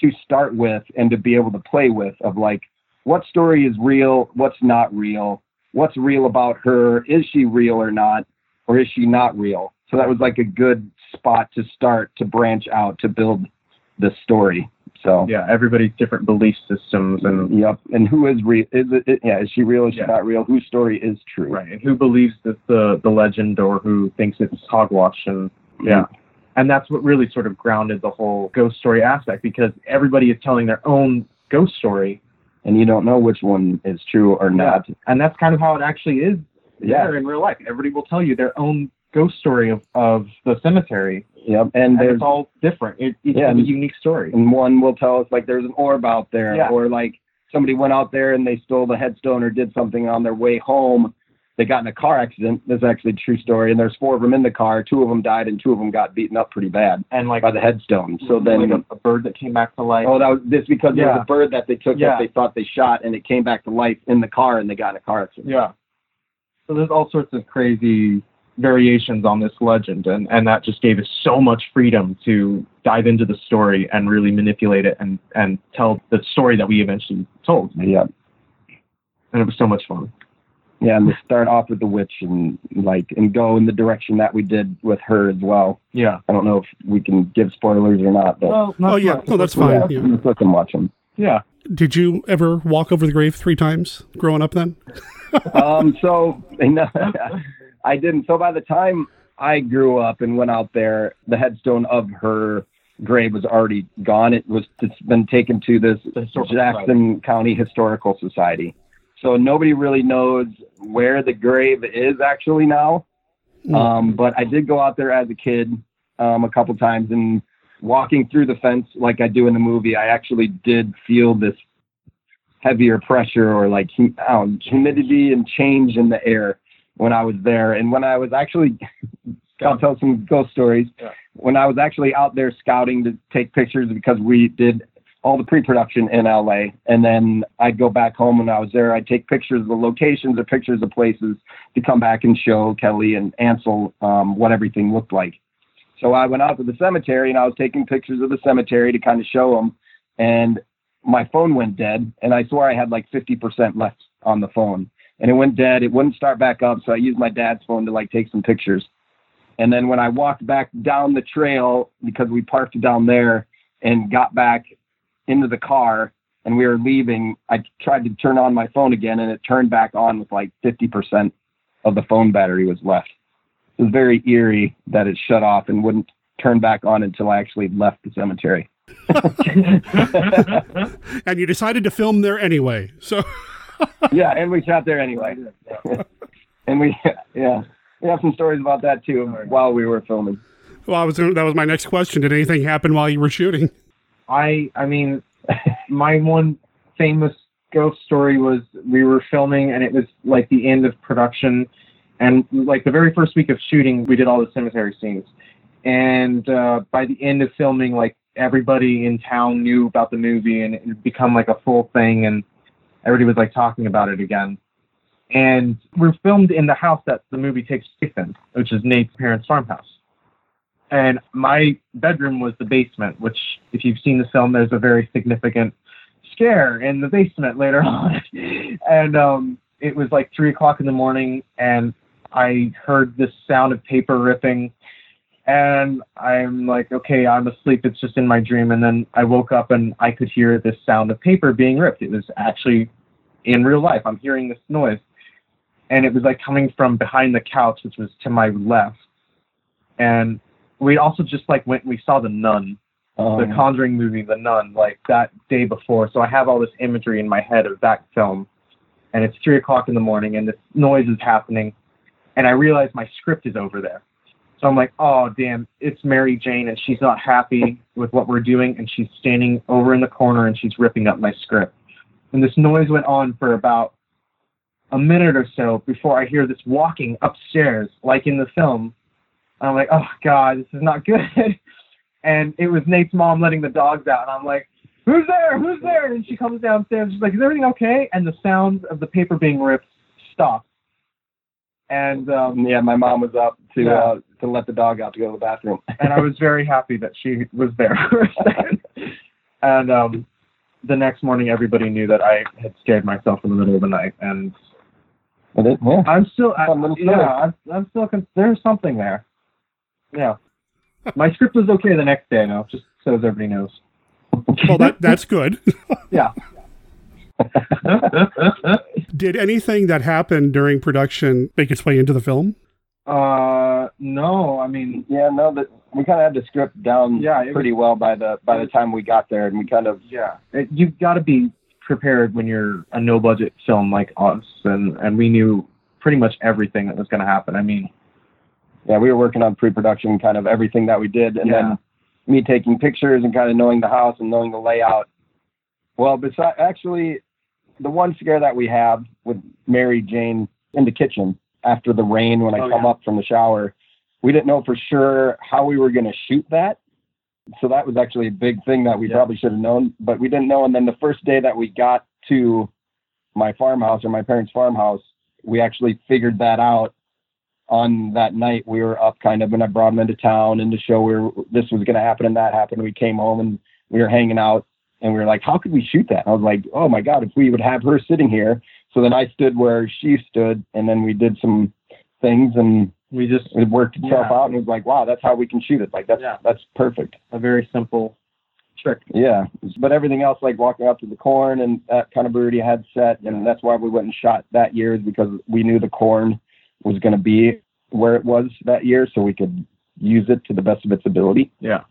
to start with and to be able to play with of like, what story is real, what's not real, what's real about her, is she real or not, or is she not real? So that was like a good spot to start to branch out to build the story. So yeah, everybody's different belief systems and yep. And who is real? Is it, it? Yeah, is she real? Is she Yeah. not real? Whose story is true? right, and who believes that the the legend or who thinks it's hogwash and yeah. Mm-hmm. And that's what really sort of grounded the whole ghost story aspect because everybody is telling their own ghost story. And you don't know which one is true or not. And that's kind of how it actually is Yeah. in real life. Everybody will tell you their own ghost story of, of the cemetery. Yep. And And it's all different. It, each Yeah, a unique story. and one will tell us like there's an orb out there, Yeah. or like somebody went out there and they stole the headstone or did something on their way home. They got in a car accident. This is actually a true story. And there's four of them in the car. Two of them died, and two of them got beaten up pretty bad And like by the headstone. So then, like a, a bird that came back to life. oh, that was this because there was a bird that they took Yeah. that they thought they shot, and it came back to life in the car, and they got in a car accident. Yeah. So there's all sorts of crazy variations on this legend, and, and that just gave us so much freedom to dive into the story and really manipulate it and, and tell the story that we eventually told. Yeah. And it was so much fun. Yeah, and to start off with the witch and like and go in the direction that we did with her as well. Yeah. I don't know if we can give spoilers or not, but Well, not Oh, yeah. much. No, that's fine. Yeah. Let's let them watch them. Yeah. Did you ever walk over the grave three times growing up then? um, so (laughs) no, (laughs) I didn't. So by the time I grew up and went out there, the headstone of her grave was already gone. It was it's been taken to this Jackson County Historical Society. So nobody really knows where the grave is actually now. Um, but I did go out there as a kid um, a couple times and walking through the fence like I do in the movie. I actually did feel this heavier pressure or like hum- I don't know, humidity and change in the air when I was there. And when I was actually, (laughs) I'll tell some ghost stories. When I was actually out there scouting to take pictures because we did all the pre-production in LA, and then I'd go back home when I was there. I'd take pictures of the locations or pictures of places to come back and show Kelly and Ansel um, what everything looked like. So I went out to the cemetery and I was taking pictures of the cemetery to kind of show them. And my phone went dead, and I swore I had like 50% left on the phone. And it went dead. It wouldn't start back up, so I used my dad's phone to like take some pictures. And then when I walked back down the trail because we parked down there and got back into the car and we were leaving, I tried to turn on my phone again and it turned back on with like 50% of the phone battery was left. It was very eerie that it shut off and wouldn't turn back on until I actually left the cemetery. (laughs) (laughs) and you decided to film there anyway. So yeah, and we shot there anyway. (laughs) and we, yeah, we have some stories about that too while we were filming. well, I was that was my next question. Did anything happen while you were shooting? I I mean, (laughs) my one famous ghost story was we were filming and it was like the end of production, and like the very first week of shooting, we did all the cemetery scenes, and uh, by the end of filming, like everybody in town knew about the movie and it had become like a full thing, and everybody was like talking about it again. And we're filmed in the house that the movie takes place in, which is Nate's parents' farmhouse and my bedroom was the basement, which, if you've seen the film, there's a very significant scare in the basement later (laughs) on. and um, it was like three o'clock in the morning, and I heard this sound of paper ripping. And I'm like, okay, I'm asleep. It's just in my dream. And then I woke up and I could hear this sound of paper being ripped. It was actually in real life. I'm hearing this noise. And it was like coming from behind the couch, which was to my left. And we also just like went and we saw the nun Oh. the conjuring movie the nun like that day before so i have all this imagery in my head of that film and it's three o'clock in the morning and this noise is happening and i realize my script is over there so i'm like oh damn it's mary jane and she's not happy with what we're doing and she's standing over in the corner and she's ripping up my script and this noise went on for about a minute or so before i hear this walking upstairs like in the film I'm like, oh god, this is not good. (laughs) and it was Nate's mom letting the dogs out, and I'm like, who's there? Who's there? And she comes downstairs. She's like, is everything okay? And the sound of the paper being ripped stopped. And um, yeah, my mom was up to Yeah. uh, to let the dog out to go to the bathroom. and I was very happy that she was there for. (laughs) And um, the next morning, everybody knew that I had scared myself in the middle of the night, and yeah. I'm still, I, Fun little story. yeah, I'm, I'm still, con- there's something there. Yeah, my script was okay the next day, though, just so everybody knows. Well, that that's good. (laughs) Yeah. Did anything that happened during production make its way into the film? Uh, no, I mean, yeah, no, that we kind of had the script down Yeah, pretty well by the by the time we got there, and we kind of yeah, it, you've got to be prepared when you're a no budget film like us, and and we knew pretty much everything that was going to happen. I mean, yeah, we were working on pre-production, kind of everything that we did, and Yeah. then me taking pictures and kind of knowing the house and knowing the layout. Well, besides, actually, the one scare that we have with Mary Jane in the kitchen after the rain when I Oh, come yeah. up from the shower, we didn't know for sure how we were going to shoot that. So that was actually a big thing that we Yeah. probably should have known, but we didn't know. And then the first day that we got to my farmhouse or my parents' farmhouse, we actually figured that out on that night we were up kind of and I brought them into town and to show where this was going to happen and that happened. We came home and we were hanging out and we were like, how could we shoot that? I was like, oh my God, if we would have her sitting here. So then I stood where she stood and then we did some things and we just, it worked itself Yeah. out and it was like, wow, that's how we can shoot it. Like that's, that's perfect. a very simple trick. Yeah, but everything else, like walking up to the corn and that kind of already had set, and that's why we went and shot that year is because we knew the corn was going to be where it was that year, so we could use it to the best of its ability. Yeah.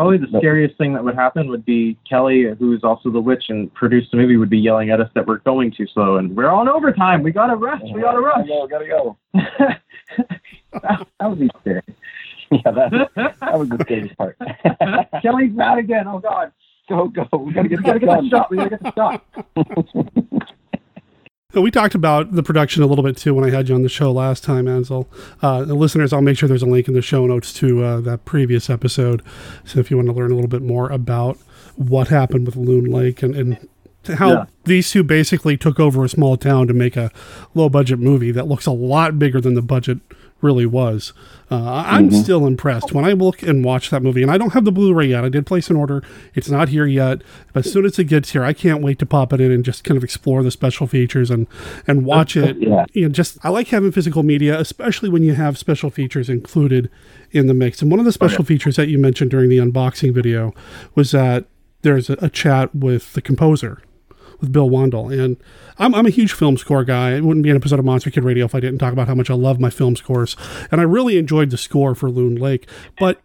Probably the scariest thing that would happen would be Kelly, who's also the witch and produced the movie, would be yelling at us that we're going too slow and we're on overtime. We gotta rush. We gotta rush. Gotta go, gotta go. (laughs) that, that would be scary. (laughs) Yeah, that that was the scariest part. (laughs) Kelly's mad again. Oh God. Go go. We gotta get We gotta get done. shot. We gotta get the shot. Uh, We talked about the production a little bit too when I had you on the show last time, Ansel. Uh, the listeners, I'll make sure there's a link in the show notes to uh, that previous episode. So if you want to learn a little bit more about what happened with Loon Lake and, and how Yeah. these two basically took over a small town to make a low budget movie that looks a lot bigger than the budget really was. Uh, I'm Mm-hmm. still impressed when I look and watch that movie. And I don't have the Blu-ray yet. I did place an order. It's not here yet, but as soon as it gets here, I can't wait to pop it in and just kind of explore the special features and and watch it. Yeah. You know, just I like having physical media, especially when you have special features included in the mix. And one of the special features that you mentioned during the unboxing video was that there's a, a chat with the composer with Bill Wandel. And I'm, I'm a huge film score guy. It wouldn't be an episode of Monster Kid Radio if I didn't talk about how much I love my film scores. And I really enjoyed the score for Loon Lake. But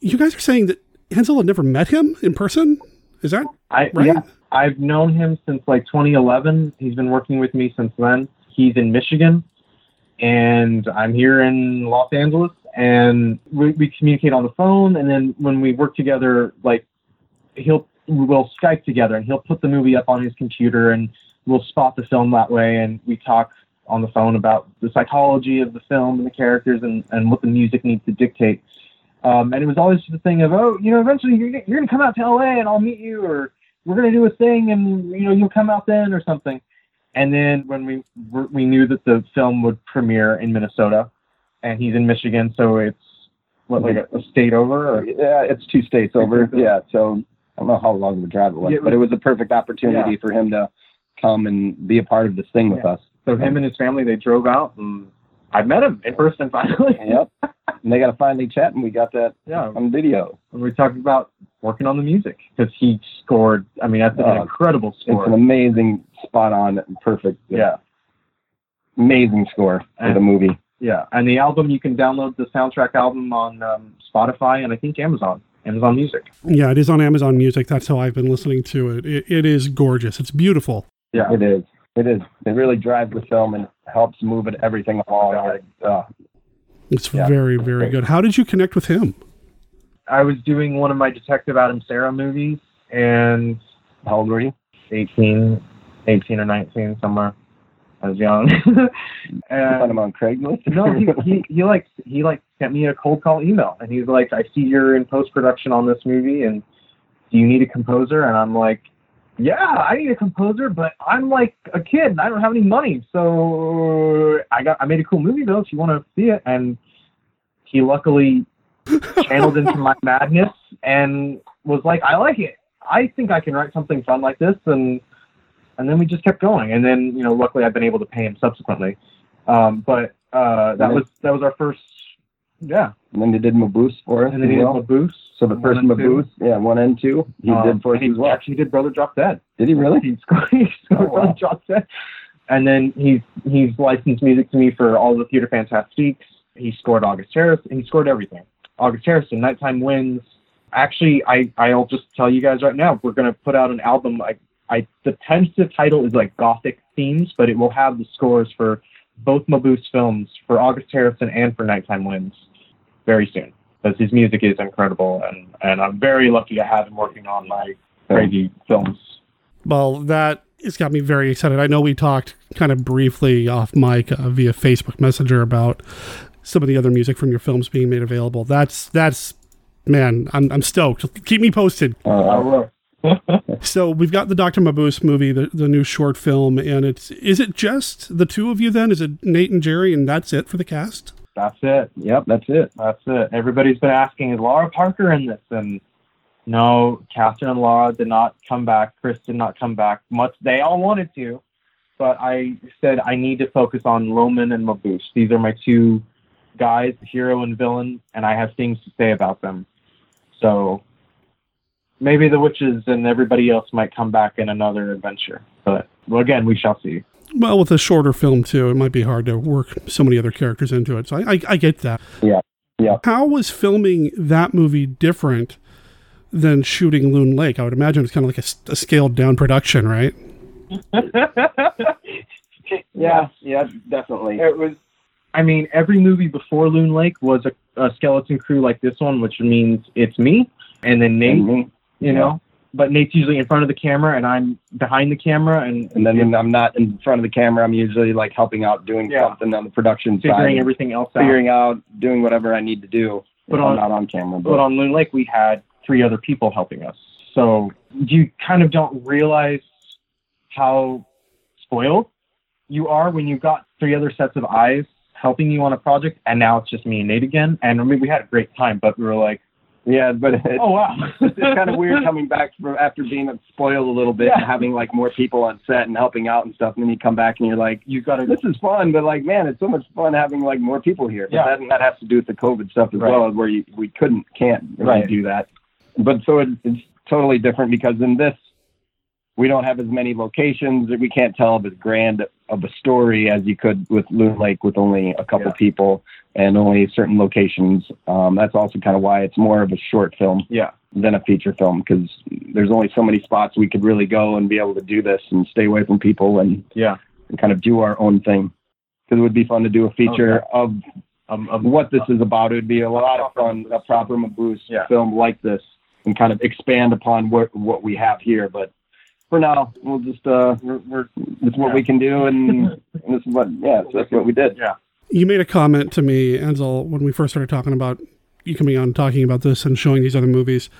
you guys are saying that Ansel had never met him in person? Is that I right? yeah, I've known him since like 2011. He's been working with me since then. He's in Michigan, and I'm here in Los Angeles. And we, we communicate on the phone, and then when we work together, like he'll we'll Skype together, and he'll put the movie up on his computer, and we'll spot the film that way, and we talk on the phone about the psychology of the film and the characters and, and what the music needs to dictate. Um, and it was always the thing of, oh, you know, eventually you're, you're going to come out to LA and I'll meet you, or we're going to do a thing and, you know, you'll come out then or something. And then when we we knew that the film would premiere in Minnesota, and he's in Michigan, so it's what like a, a state over. Or? Yeah, it's two states over. Yeah, so I don't know how long of a drive it was, Yeah, but it was- a perfect opportunity Yeah. for him to come and be a part of this thing with Yeah. us. So him and his family they drove out, and I met him in person (laughs) finally. Yep. And they got to finally chat, and we got that Yeah. on video. And we talked about working on the music because he scored. I mean, that's an Oh, incredible score. It's an amazing, spot on, perfect, yeah, amazing score for And- the movie. yeah. And the album you can download the soundtrack album on um, Spotify and I think Amazon, Amazon Music. Yeah, it is on Amazon Music. That's how I've been listening to it. It, it is gorgeous. It's beautiful. Yeah, It is. It is. It really drives the film and helps move it everything along. Like, uh, It's Yeah. very, very good. How did you connect with him? I was doing one of my Detective Adam Sarah movies, and how old were you? 18, 18 or 19, somewhere. I was young. (laughs) you and found him on Craigslist? no, he, he he like he like sent me a cold call email, and he's like, "I see you're in post production on this movie, and do you need a composer?" And I'm like, "Yeah, I need a composer, but I'm like a kid, and I don't have any money, so I got I made a cool movie though. If you want to see it." And he luckily channeled into my madness and was like, "I like it. I think I can write something fun like this," and and then we just kept going. And then you know, luckily I've been able to pay him subsequently. Um, but uh, that And was that was our first. Yeah, And then they did Mabuse for us and then he did well. Mabuse. So the first. Mabuse, yeah, one and two, he Um, did for us he as well. Actually, did Brother Drop Dead. Did he really? He (laughs) scored, he scored Oh, wow. Brother Drop Dead. And then he's he's licensed music to me for all the Theater Fantastiques. He scored August Harris. He scored everything. August Harrison, Nighttime Winds. Actually, I I'll just tell you guys right now, we're gonna put out an album. I I the tentative title is like Gothic themes, but it will have the scores for both Mabuse films for August Harrison and for Nighttime Winds very soon because his music is incredible and and I'm very lucky to have him working on my crazy films. Well, that has got me very excited. I know we talked kind of briefly off mic uh, via Facebook Messenger about some of the other music from your films being made available. That's that's man, I'm I'm stoked. Keep me posted. I will. So we've got the Dr. Mabuse movie, the, the new short film, and it's is it just the two of you then? Is it Nate and Jerry and that's it for the cast? That's it. Yep, that's it. That's it. Everybody's been asking, is Laura Parker in this? And no, Catherine and Laura did not come back. Chris did not come back. Much they all wanted to, but I said I need to focus on Lohmann and Mabuse. These are my two guys, hero and villain, and I have things to say about them. So maybe the witches and everybody else might come back in another adventure. But well, again, we shall see. Well, with a shorter film too, it might be hard to work so many other characters into it. So I, I, I get that. Yeah, yeah. How was filming that movie different than shooting Loon Lake? I would imagine it's kind of like a scaled down production, right? (laughs) Yeah, yeah, definitely. It was. I mean, every movie before Loon Lake was a, a skeleton crew like this one, which means it's me and then Nate. And me. You know, but Nate's usually in front of the camera and I'm behind the camera and And then when I'm not in front of the camera, I'm usually like helping out, doing Yeah. something on the production figuring side, everything else out. figuring out, doing whatever I need to do. But if on- I'm not on camera. But, But on Loon Lake, we had three other people helping us. So you kind of don't realize how spoiled you are when you've got three other sets of eyes helping you on a project, and now it's just me and Nate again. And I mean, we had a great time, but we were like, yeah, but it's, oh wow, it's kind of weird coming back from after being spoiled a little bit and having like more people on set and helping out and stuff. And then you come back and you're like, you got to. this is fun, but like, man, it's so much fun having like more people here. But Yeah. that, that has to do with the COVID stuff as Right. well, where you, we couldn't, can't really Right. do that. But so it, it's totally different because in this, we don't have as many locations. We can't tell as grand of a story as you could with Loon Lake with only a couple Yeah. people and only certain locations. Um, that's also kind of why it's more of a short film Yeah. than a feature film because there's only so many spots we could really go and be able to do this and stay away from people and, Yeah. and kind of do our own thing. Because it would be fun to do a feature of Um, um, what this is about. It would be a lot of fun, a proper Mabuse Yeah. film like this and kind of expand upon what what we have here. But for now, we'll just uh, we're, we're this is what we can do, and, (laughs) and this is what yeah, so that's what we did. Yeah. You made a comment to me, Ansel, when we first started talking about you coming on talking about this and showing these other movies.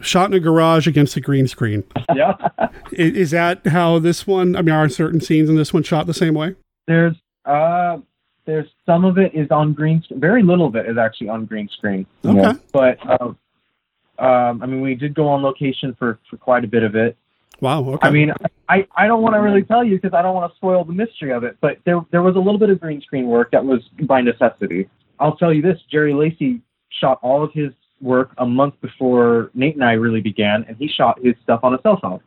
Shot in a garage against a green screen. (laughs) Yeah. is, is that how this one? I mean, are certain scenes in this one shot the same way? There's uh there's some of it is on green screen. Very little of it is actually on green screen. Okay. But um, um, I mean, we did go on location for for quite a bit of it. Wow. Okay. I mean, I, I don't want to really tell you because I don't want to spoil the mystery of it. But there there was a little bit of green screen work that was by necessity. I'll tell you this: Jerry Lacy shot all of his work a month before Nate and I really began, and he shot his stuff on a cell phone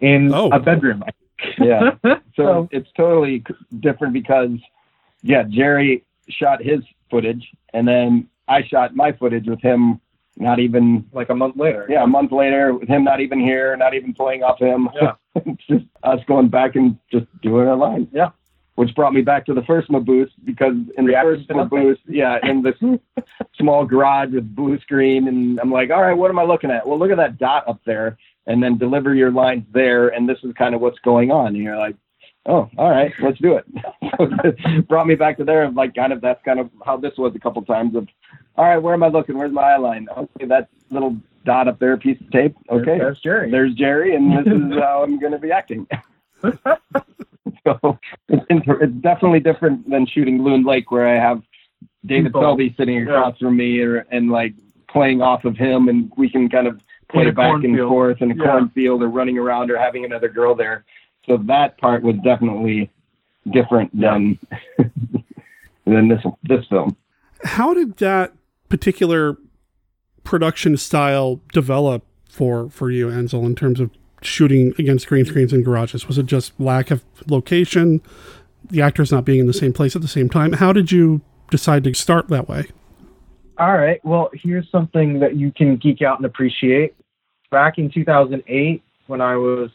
in Oh. a bedroom. yeah. (laughs) So it's totally different because, yeah, Jerry shot his footage, and then I shot my footage with him. Not even like a month later. Yeah, a month later with him not even here, not even playing off him. Yeah. (laughs) it's just us going back and just doing our lines. Yeah. Which brought me back to the first Mabuse because in the first. Mabuse, yeah, in this (laughs) small garage with blue screen, and I'm like, all right, what am I looking at? Well, look at that dot up there, and then deliver your lines there, and this is kind of what's going on. And you're like, oh, all right, let's do it. so (laughs) it brought me back to there, of like, kind of that's kind of how this was a couple times of, all right, where am I looking? Where's my eye line? Okay, that little dot up there, piece of tape. Okay, There's Jerry. There's Jerry, and this is (laughs) how I'm going to be acting. (laughs) so it's, it's definitely different than shooting Loon Lake, where I have David People. Selby sitting across from me, or, and like playing off of him, and we can kind of play back and forth in a Yeah. cornfield, or running around, or having another girl there. So that part was definitely different than (laughs) than this this film. How did that particular production style develop for for you, Ansel, in terms of shooting against green screens in garages? Was it just lack of location, the actors not being in the same place at the same time? How did you decide to start that way? All right. Well, here's something that you can geek out and appreciate. Back in 2008, when I was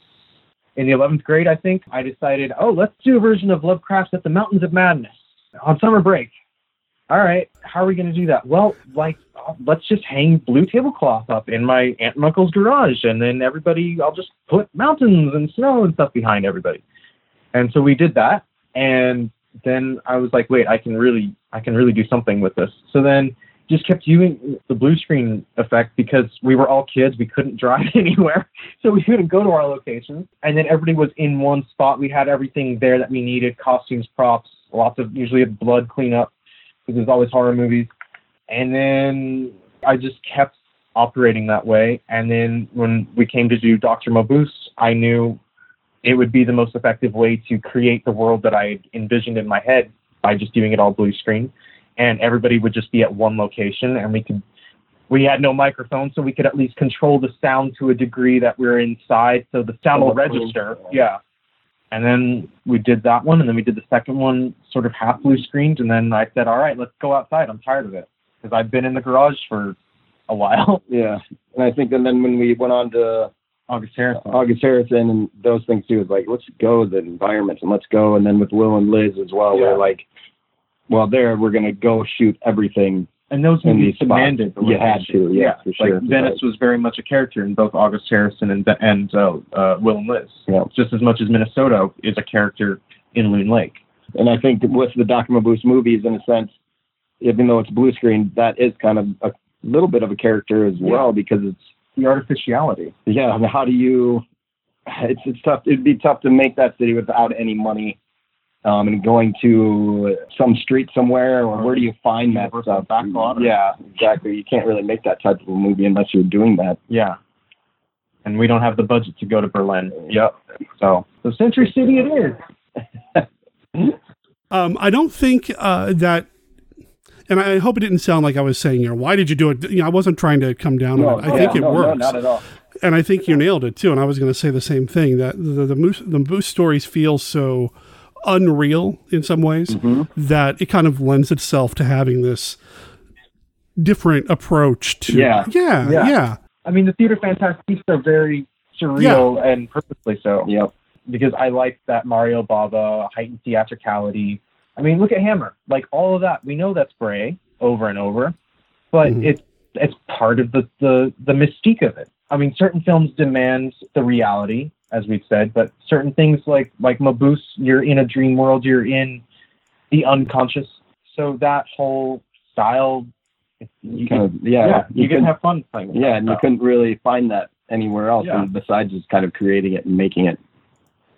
in the 11th grade, I think, I decided, oh, let's do a version of Lovecraft's At the Mountains of Madness on summer break. All right. How are we going to do that? Well, like, let's just hang blue tablecloth up in my aunt and uncle's garage, and then everybody, I'll just put mountains and snow and stuff behind everybody. And so we did that, and then I was like, wait, I can really, I can really do something with this. So then just kept using the blue screen effect because we were all kids. We couldn't (laughs) drive anywhere. So we couldn't go to our locations. And then everybody was in one spot. We had everything there that we needed costumes, props, lots of usually a blood cleanup because there's always horror movies. And then I just kept operating that way. And then when we came to do Dr. Mabuse, I knew it would be the most effective way to create the world that I envisioned in my head by just doing it all blue screen and everybody would just be at one location and we could we had no microphone so we could at least control the sound to a degree that we are inside so the sound will oh, register yeah. And then we did that one and then we did the second one sort of half blue screened and then i said all right let's go outside. I'm tired of it because i've been in the garage for a while. (laughs) Yeah, and I think, and then when we went on to August Harrison, August Harrison, and those things too, is like let's go the environment and let's go, and then with Will and Liz as well, Yeah. we're like, well, there we're gonna go shoot everything. and those in movies demanded the You had to, yeah, for sure. Like Venice was very much a character in both August Harrison and and uh, uh, Will and Liz. Yeah. Just as much as Minnesota is a character in Loon Lake. And I think with the. Mabuse movies, in a sense, even though it's blue screen, that is kind of a little bit of a character as well because it's the artificiality. Yeah, and how do you? It's it's tough. It'd be tough to make that city without any money, um, and going to some street somewhere, or where do you find that stuff? Yeah, exactly. You can't really make that type of a movie unless you're doing that. Yeah. And we don't have the budget to go to Berlin. Yep. So so Century City it is. (laughs) Um, I don't think uh, that, and I hope it didn't sound like I was saying, you know, why did you do it? You know, I wasn't trying to come down No, on it. I no, think it no, no, not at all. And I think you nailed it too. And I was going to say the same thing that the the Moose, the Moose stories feel so unreal in some ways Mm-hmm. that it kind of lends itself to having this different approach to Yeah. yeah yeah, I mean the theater fantastiques are very surreal and purposely so. Yep. Because I like that Mario Bava heightened theatricality. I mean, look at Hammer. Like all of that, we know that's Bray over and over, but Mm-hmm. it's it's part of the, the the mystique of it. I mean, certain films demand the reality, as we've said, but certain things like like Mabuse, you're in a dream world, you're in the unconscious. So that whole style, you Kind of- can, yeah, you, you can can- have fun playing. with Yeah, that and you couldn't really find that anywhere else Yeah. and besides just kind of creating it and making it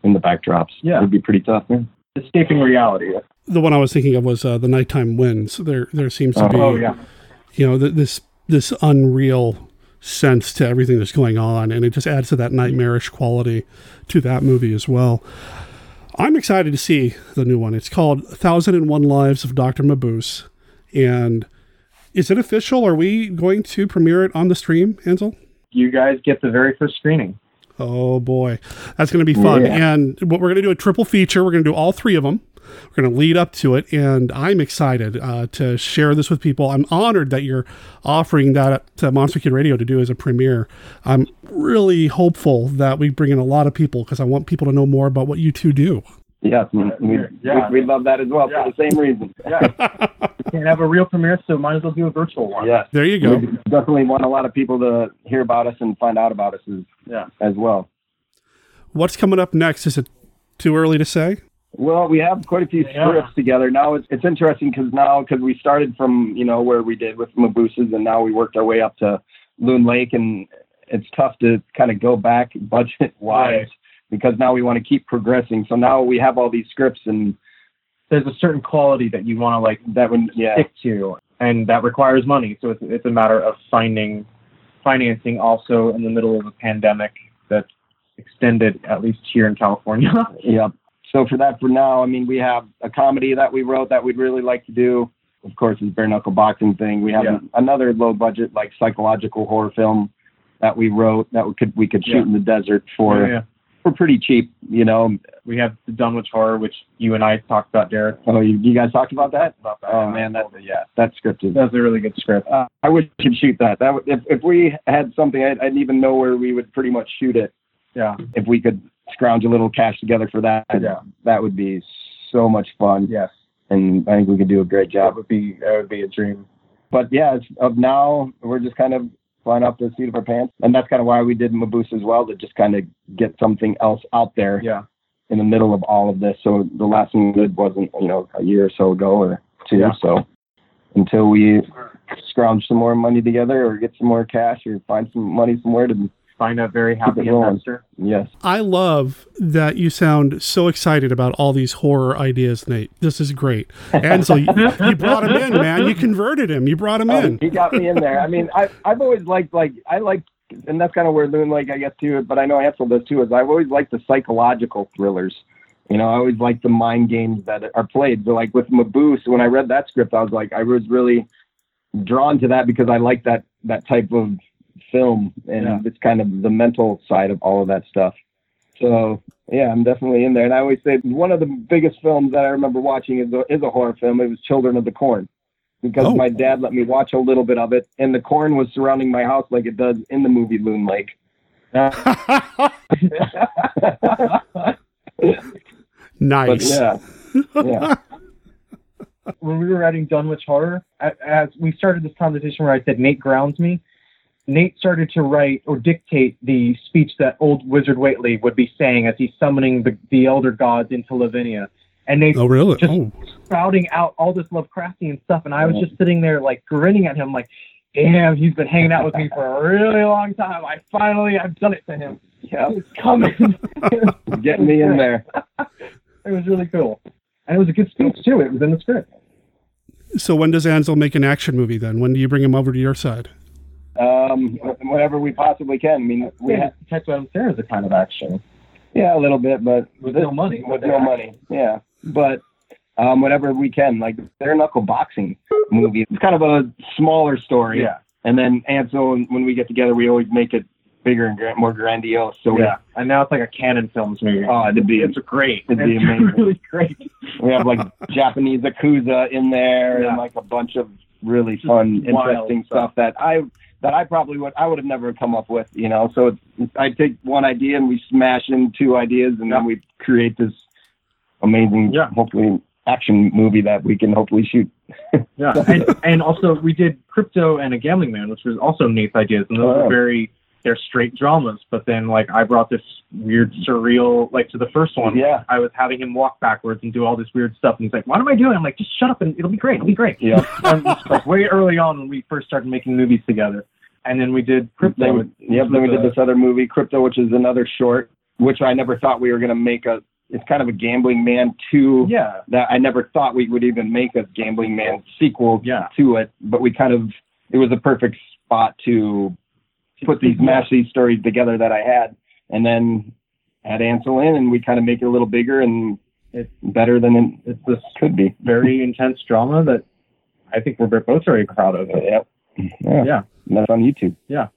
in the backdrops. Yeah. It would be pretty tough. Yeah. escaping reality. The one I was thinking of was uh, the nighttime winds. There, there seems to Oh, be, oh, yeah. you know, th- this this unreal sense to everything that's going on, and it just adds to that nightmarish quality to that movie as well. I'm excited to see the new one. It's called Thousand and One Lives of Dr. Mabuse. and is it official? Are we going to premiere it on the stream, Ansel? You guys get the very first screening. Oh boy, that's going to be fun. Yeah. And what we're going to do a triple feature. We're going to do all three of them. We're going to lead up to it, and I'm excited uh, to share this with people. I'm honored that you're offering that to Monster Kid Radio to do as a premiere. I'm really hopeful that we bring in a lot of people because I want people to know more about what you two do. Yes, we, we, Yeah. we, love that as well for the same reason. We can't have a real premiere, so might as well do a virtual one. Yes. There you go. We definitely want a lot of people to hear about us and find out about us as, Yeah. as well. What's coming up next? Is it too early to say? Well, we have quite a few Yeah. scripts together now. It's, it's interesting because now because we started from you know where we did with Mabuses, and now we worked our way up to Loon Lake, and it's tough to kind of go back budget wise Right. because now we want to keep progressing. So now we have all these scripts, and There's a certain quality that you want to like that would yeah stick to, and that requires money. So it's, it's a matter of finding financing also in the middle of a pandemic that's extended, at least here in California. Yep. So for that, for now, I mean, we have a comedy that we wrote that we'd really like to do. Of course, it's bare knuckle boxing thing. We have Yeah. another low budget, like psychological horror film that we wrote that we could we could shoot Yeah. in the desert for Yeah, for pretty cheap. You know. We have the Dunwich Horror, which you and I talked about, Derek. Oh, you, you guys talked about that? About that. Oh man, that yeah, that script is. That's a really good script. Uh, I wish we could shoot that. That would, if if we had something, I'd, I'd even know where we would pretty much shoot it. Yeah. If we could scrounge a little cash together for that, Yeah. that would be so much fun. Yes. And I think we could do a great That job. would be that would be a dream. But yeah, of now we're just kind of flying off the seat of our pants, and that's kind of why we did Mabuse as well to just kind of get something else out there Yeah. in the middle of all of this. So the last one we did wasn't you know a year or so ago or two. Yeah. So until we scrounge some more money together or get some more cash or find some money somewhere to Find a very happy it rolling. investor. Yes. I love that you sound so excited about all these horror ideas, Nate. This is great. And so you, you brought him in, man. You converted him. You brought him Oh, in. he got me in there. I mean, I I've always liked like I like, and that's kind of where Loon Lake I guess too. But I know Ansel does too. Is I've always liked the psychological thrillers. You know, I always like the mind games that are played. So like with Mabuse, when I read that script, I was like, I was really drawn to that because I like that that type of film, and Yeah. it's kind of the mental side of all of that stuff. So yeah, I'm definitely in there. And I always say one of the biggest films that I remember watching is a, is a horror film. It was Children of the Corn because Oh. my dad let me watch a little bit of it, and the corn was surrounding my house like it does in the movie Loon Lake. (laughs) nice. But yeah, yeah, when we were writing Dunwich Horror, as we started this conversation where I said Nate grounds me, Nate started to write or dictate the speech that old Wizard Whateley would be saying as he's summoning the, the elder gods into Lavinia. And Nate Oh, really? just Oh. spouting out all this Lovecraftian stuff, and I was oh. just sitting there like grinning at him, like, "Damn, he's been hanging out with me for a really long time. I finally, I've done it to him. yeah. It's coming." (laughs) Getting me in there. (laughs) It was really cool, and it was a good speech too. It was in the script. So when does Ansel make an action movie then? When do you bring him over to your side? Um, whatever we possibly can. I mean, we Yeah, have, Detective Adam Sarah is a kind of action. yeah, a little bit, but With no money. with no money. Yeah, but um, whatever we can. Like bare knuckle boxing movie. It's kind of a smaller story. Yeah. And then Ansel, and when we get together, we always make it bigger and more grandiose. So we- Yeah, and now it's like a Cannon Films movie. oh, it'd be it's great. It'd be it's amazing. (laughs) really great. We have like (laughs) Japanese Yakuza in there Yeah. and like a bunch of really fun, interesting stuff. stuff that I that I probably would I would have never come up with, you know. So I take one idea and we smash in two ideas and then we create this amazing, Yeah. hopefully action movie that we can hopefully shoot. Yeah, (laughs) and, and also we did Crypto and a Gambling Man, which was also Nate's ideas, and those Oh, were very they're straight dramas. But then like I brought this weird surreal like to the first one. Yeah. I was having him walk backwards and do all this weird stuff, and he's like, "What am I doing?" I'm like, "Just shut up and it'll be great. It'll be great." Yeah. (laughs) like way early on when we first started making movies together, and then we did Crypto. Then, with- yep, then we with, did this other movie, Crypto, which is another short, which I never thought we were going to make a. It's kind of a Gambling Man two. Yeah. That I never thought we would even make a Gambling Man sequel Yeah. to it, but we kind of. It was a perfect spot to put these mash these stories together that I had, and then add Ansel in, and we kind of make it a little bigger and it's better than it, it's this could be. very intense drama that I think we're both very proud of. Yep. Yeah. Yeah. And that's on YouTube. Yeah.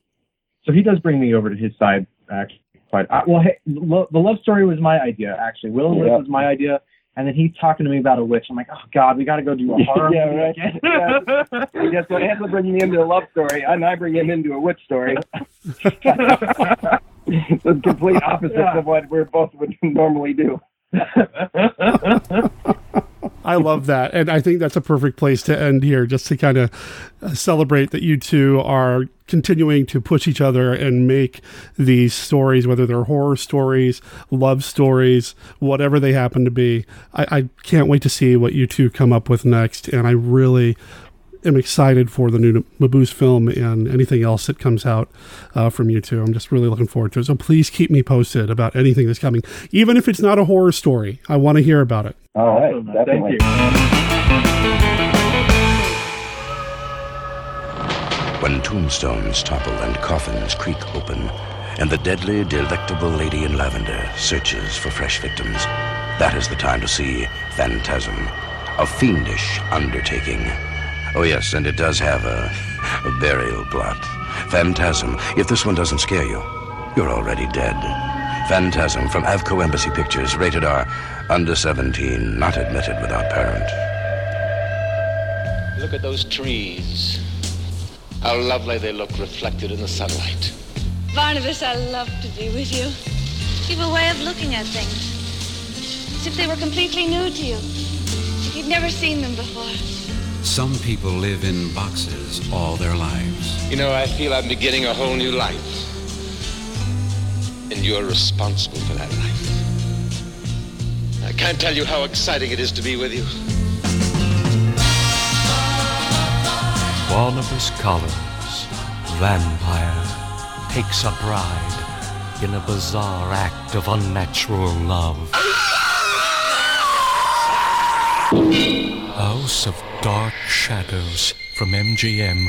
So he does bring me over to his side, actually. Quite uh, well. Hey, lo- the love story was my idea, actually. Will and Liz was my idea, and then he's talking to me about a witch. I'm like, oh God, we got to go do a (laughs) horror Yeah, right. again. (laughs) yeah, so Ansel brings me into a love story, and I bring him into a witch story. (laughs) the complete opposite Yeah. of what we're both would normally do. I love that. And I think that's a perfect place to end here, just to kind of uh, celebrate that you two are continuing to push each other and make these stories, whether they're horror stories, love stories, whatever they happen to be. I, I can't wait to see what you two come up with next. And I really am excited for the new Mabuse film and anything else that comes out uh, from you two. I'm just really looking forward to it. So please keep me posted about anything that's coming, even if it's not a horror story. I want to hear about it. All right, Awesome, definitely. Thank you. When tombstones topple and coffins creak open, and the deadly, delectable lady in lavender searches for fresh victims, that is the time to see Phantasm, a fiendish undertaking. Oh, yes, and it does have a, a burial plot. Phantasm, if this one doesn't scare you, you're already dead. Phantasm from Avco Embassy Pictures, rated R, under 17, not admitted without parent. Look at those trees. How lovely they look reflected in the sunlight. Barnabas, I love to be with you. You have a way of looking at things. As if they were completely new to you. As if you'd never seen them before. Some people live in boxes all their lives. You know, I feel I'm beginning a whole new life. And you're responsible for that life. I can't tell you how exciting it is to be with you. Barnabas Collins, vampire, takes a bride in a bizarre act of unnatural love. House of Dark Shadows from MGM.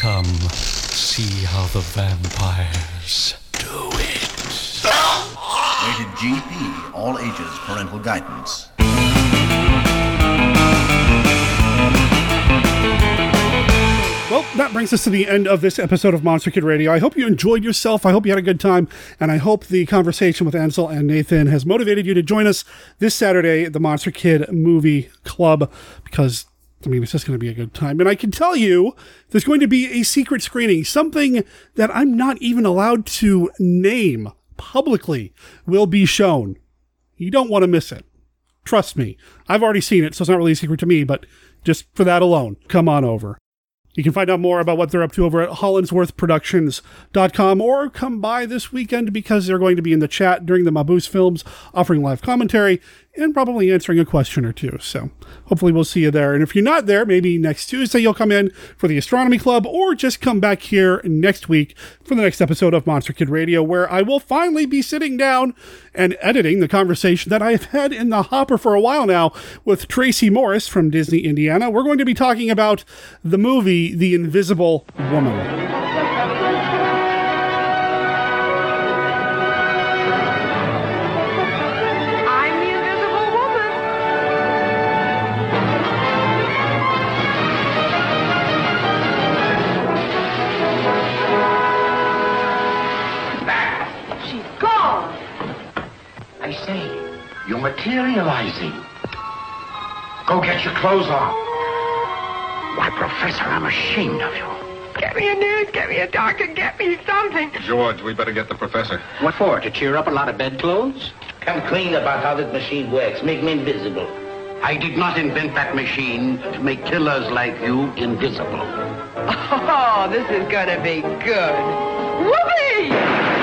Come, see how the vampires do it. Rated GP. All ages. Parental guidance. Well, that brings us to the end of this episode of Monster Kid Radio. I hope you enjoyed yourself. I hope you had a good time. And I hope the conversation with Ansel and Nathan has motivated you to join us this Saturday at the Monster Kid Movie Club because, I mean, it's just going to be a good time. And I can tell you there's going to be a secret screening, something that I'm not even allowed to name publicly will be shown. You don't want to miss it. Trust me. I've already seen it, so it's not really a secret to me, but just for that alone, come on over. You can find out more about what they're up to over at hollinsworthproductions.com or come by this weekend because they're going to be in the chat during the Mabuse films, offering live commentary and probably answering a question or two. So hopefully we'll see you there. And if you're not there, maybe next Tuesday you'll come in for the Astronomy Club or just come back here next week for the next episode of Monster Kid Radio, where I will finally be sitting down and editing the conversation that I've had in the hopper for a while now with Tracy Morris from Disney, Indiana. We're going to be talking about the movie The Invisible Woman. You're materializing. Go get your clothes on. Why, Professor, I'm ashamed of you. Get me a nurse, get me a doctor, get me something. George, we better get the professor. What for? To cheer up a lot of bedclothes? Come clean about how this machine works. Make me invisible. I did not invent that machine to make killers like you invisible. (laughs) Oh, this is gonna be good. Whoopee!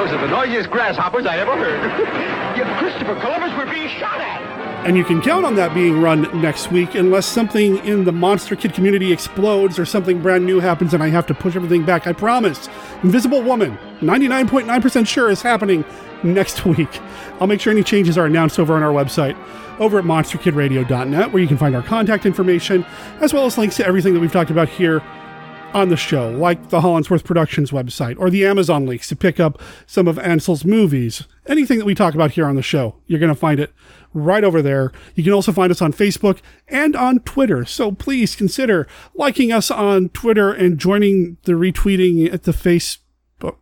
Those are the noisiest grasshoppers I ever heard. (laughs) yeah, Christopher Columbus, we're being shot at. And you can count on that being run next week unless something in the Monster Kid community explodes or something brand new happens and I have to push everything back. I promise. Invisible Woman, 99.9% sure is happening next (laughs) week. I'll make sure any changes are announced over on our website over at monsterkidradio.net where you can find our contact information as well as links to everything that we've talked about here on the show, like the Hollinsworth Productions website or the Amazon links to pick up some of Ansel's movies. Anything that we talk about here on the show, you're going to find it right over there. You can also find us on Facebook and on Twitter. So please consider liking us on Twitter and joining the retweeting at the Facebook.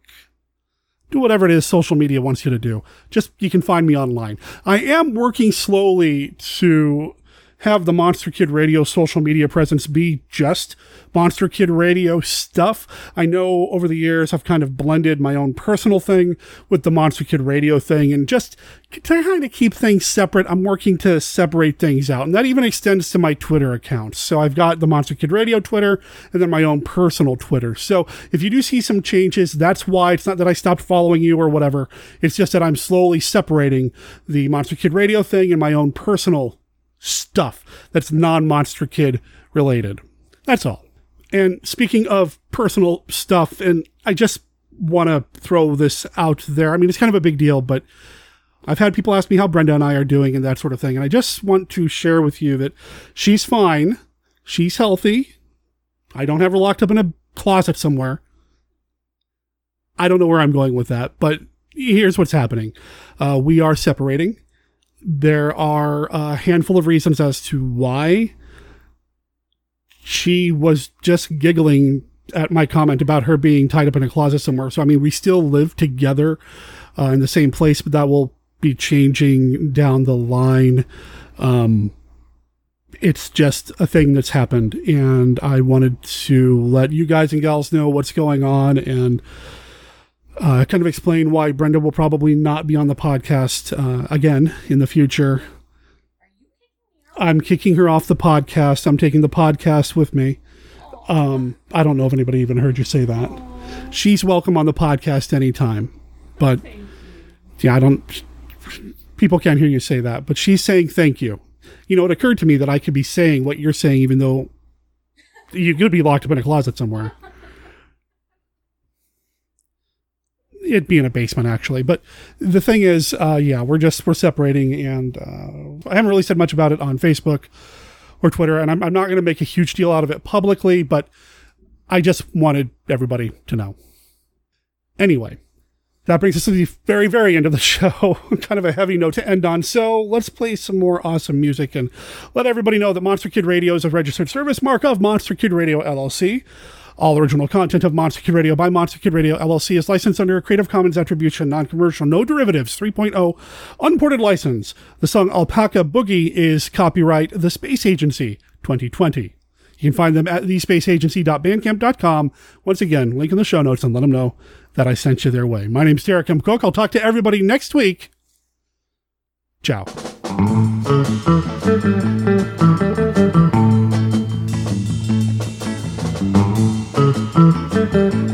Do whatever it is social media wants you to do. Just you can find me online. I am working slowly to have the Monster Kid Radio social media presence be just Monster Kid Radio stuff. I know over the years I've kind of blended my own personal thing with the Monster Kid Radio thing and just trying to keep things separate. I'm working to separate things out. And that even extends to my Twitter accounts. So I've got the Monster Kid Radio Twitter and then my own personal Twitter. So if you do see some changes, that's why it's not that I stopped following you or whatever. It's just that I'm slowly separating the Monster Kid Radio thing and my own personal stuff that's non Monster Kid related. That's all. And speaking of personal stuff, and I just want to throw this out there. I mean, it's kind of a big deal, but I've had people ask me how Brenda and I are doing and that sort of thing. And I just want to share with you that she's fine. She's healthy. I don't have her locked up in a closet somewhere. I don't know where I'm going with that, but here's what's happening. Uh, we are separating. There are a handful of reasons as to why. She was just giggling at my comment about her being tied up in a closet somewhere. So, I mean, we still live together uh, in the same place, but that will be changing down the line. Um, it's just a thing that's happened, and I wanted to let you guys and gals know what's going on and uh, kind of explain why Brenda will probably not be on the podcast uh, again in the future. I'm kicking her off the podcast. I'm taking the podcast with me. Um, I don't know if anybody even heard you say that. She's welcome on the podcast anytime, but yeah, I don't. People can't hear you say that, but she's saying thank you. You know, it occurred to me that I could be saying what you're saying, even though you could be locked up in a closet somewhere. It'd be in a basement actually. But the thing is, uh, yeah, we're just we're separating, and uh, I haven't really said much about it on Facebook or Twitter, and I'm, I'm not going to make a huge deal out of it publicly, but I just wanted everybody to know. Anyway. That brings us to the very, very end of the (laughs) show. kind of a heavy note to end on. So let's play some more awesome music and let everybody know that Monster Kid Radio is a registered service mark of Monster Kid Radio LLC. All original content of Monster Kid Radio by Monster Kid Radio LLC is licensed under a Creative Commons Attribution, Non-Commercial, No Derivatives 3.0 Unported License. The song Alpaca Boogie is copyright The Space Agency 2020. You can find them at thespaceagency.bandcamp.com. Once again, link in the show notes and let them know that I sent you their way. My name's Derek M. Koch. I'll talk to everybody next week. Ciao. thank mm -hmm. you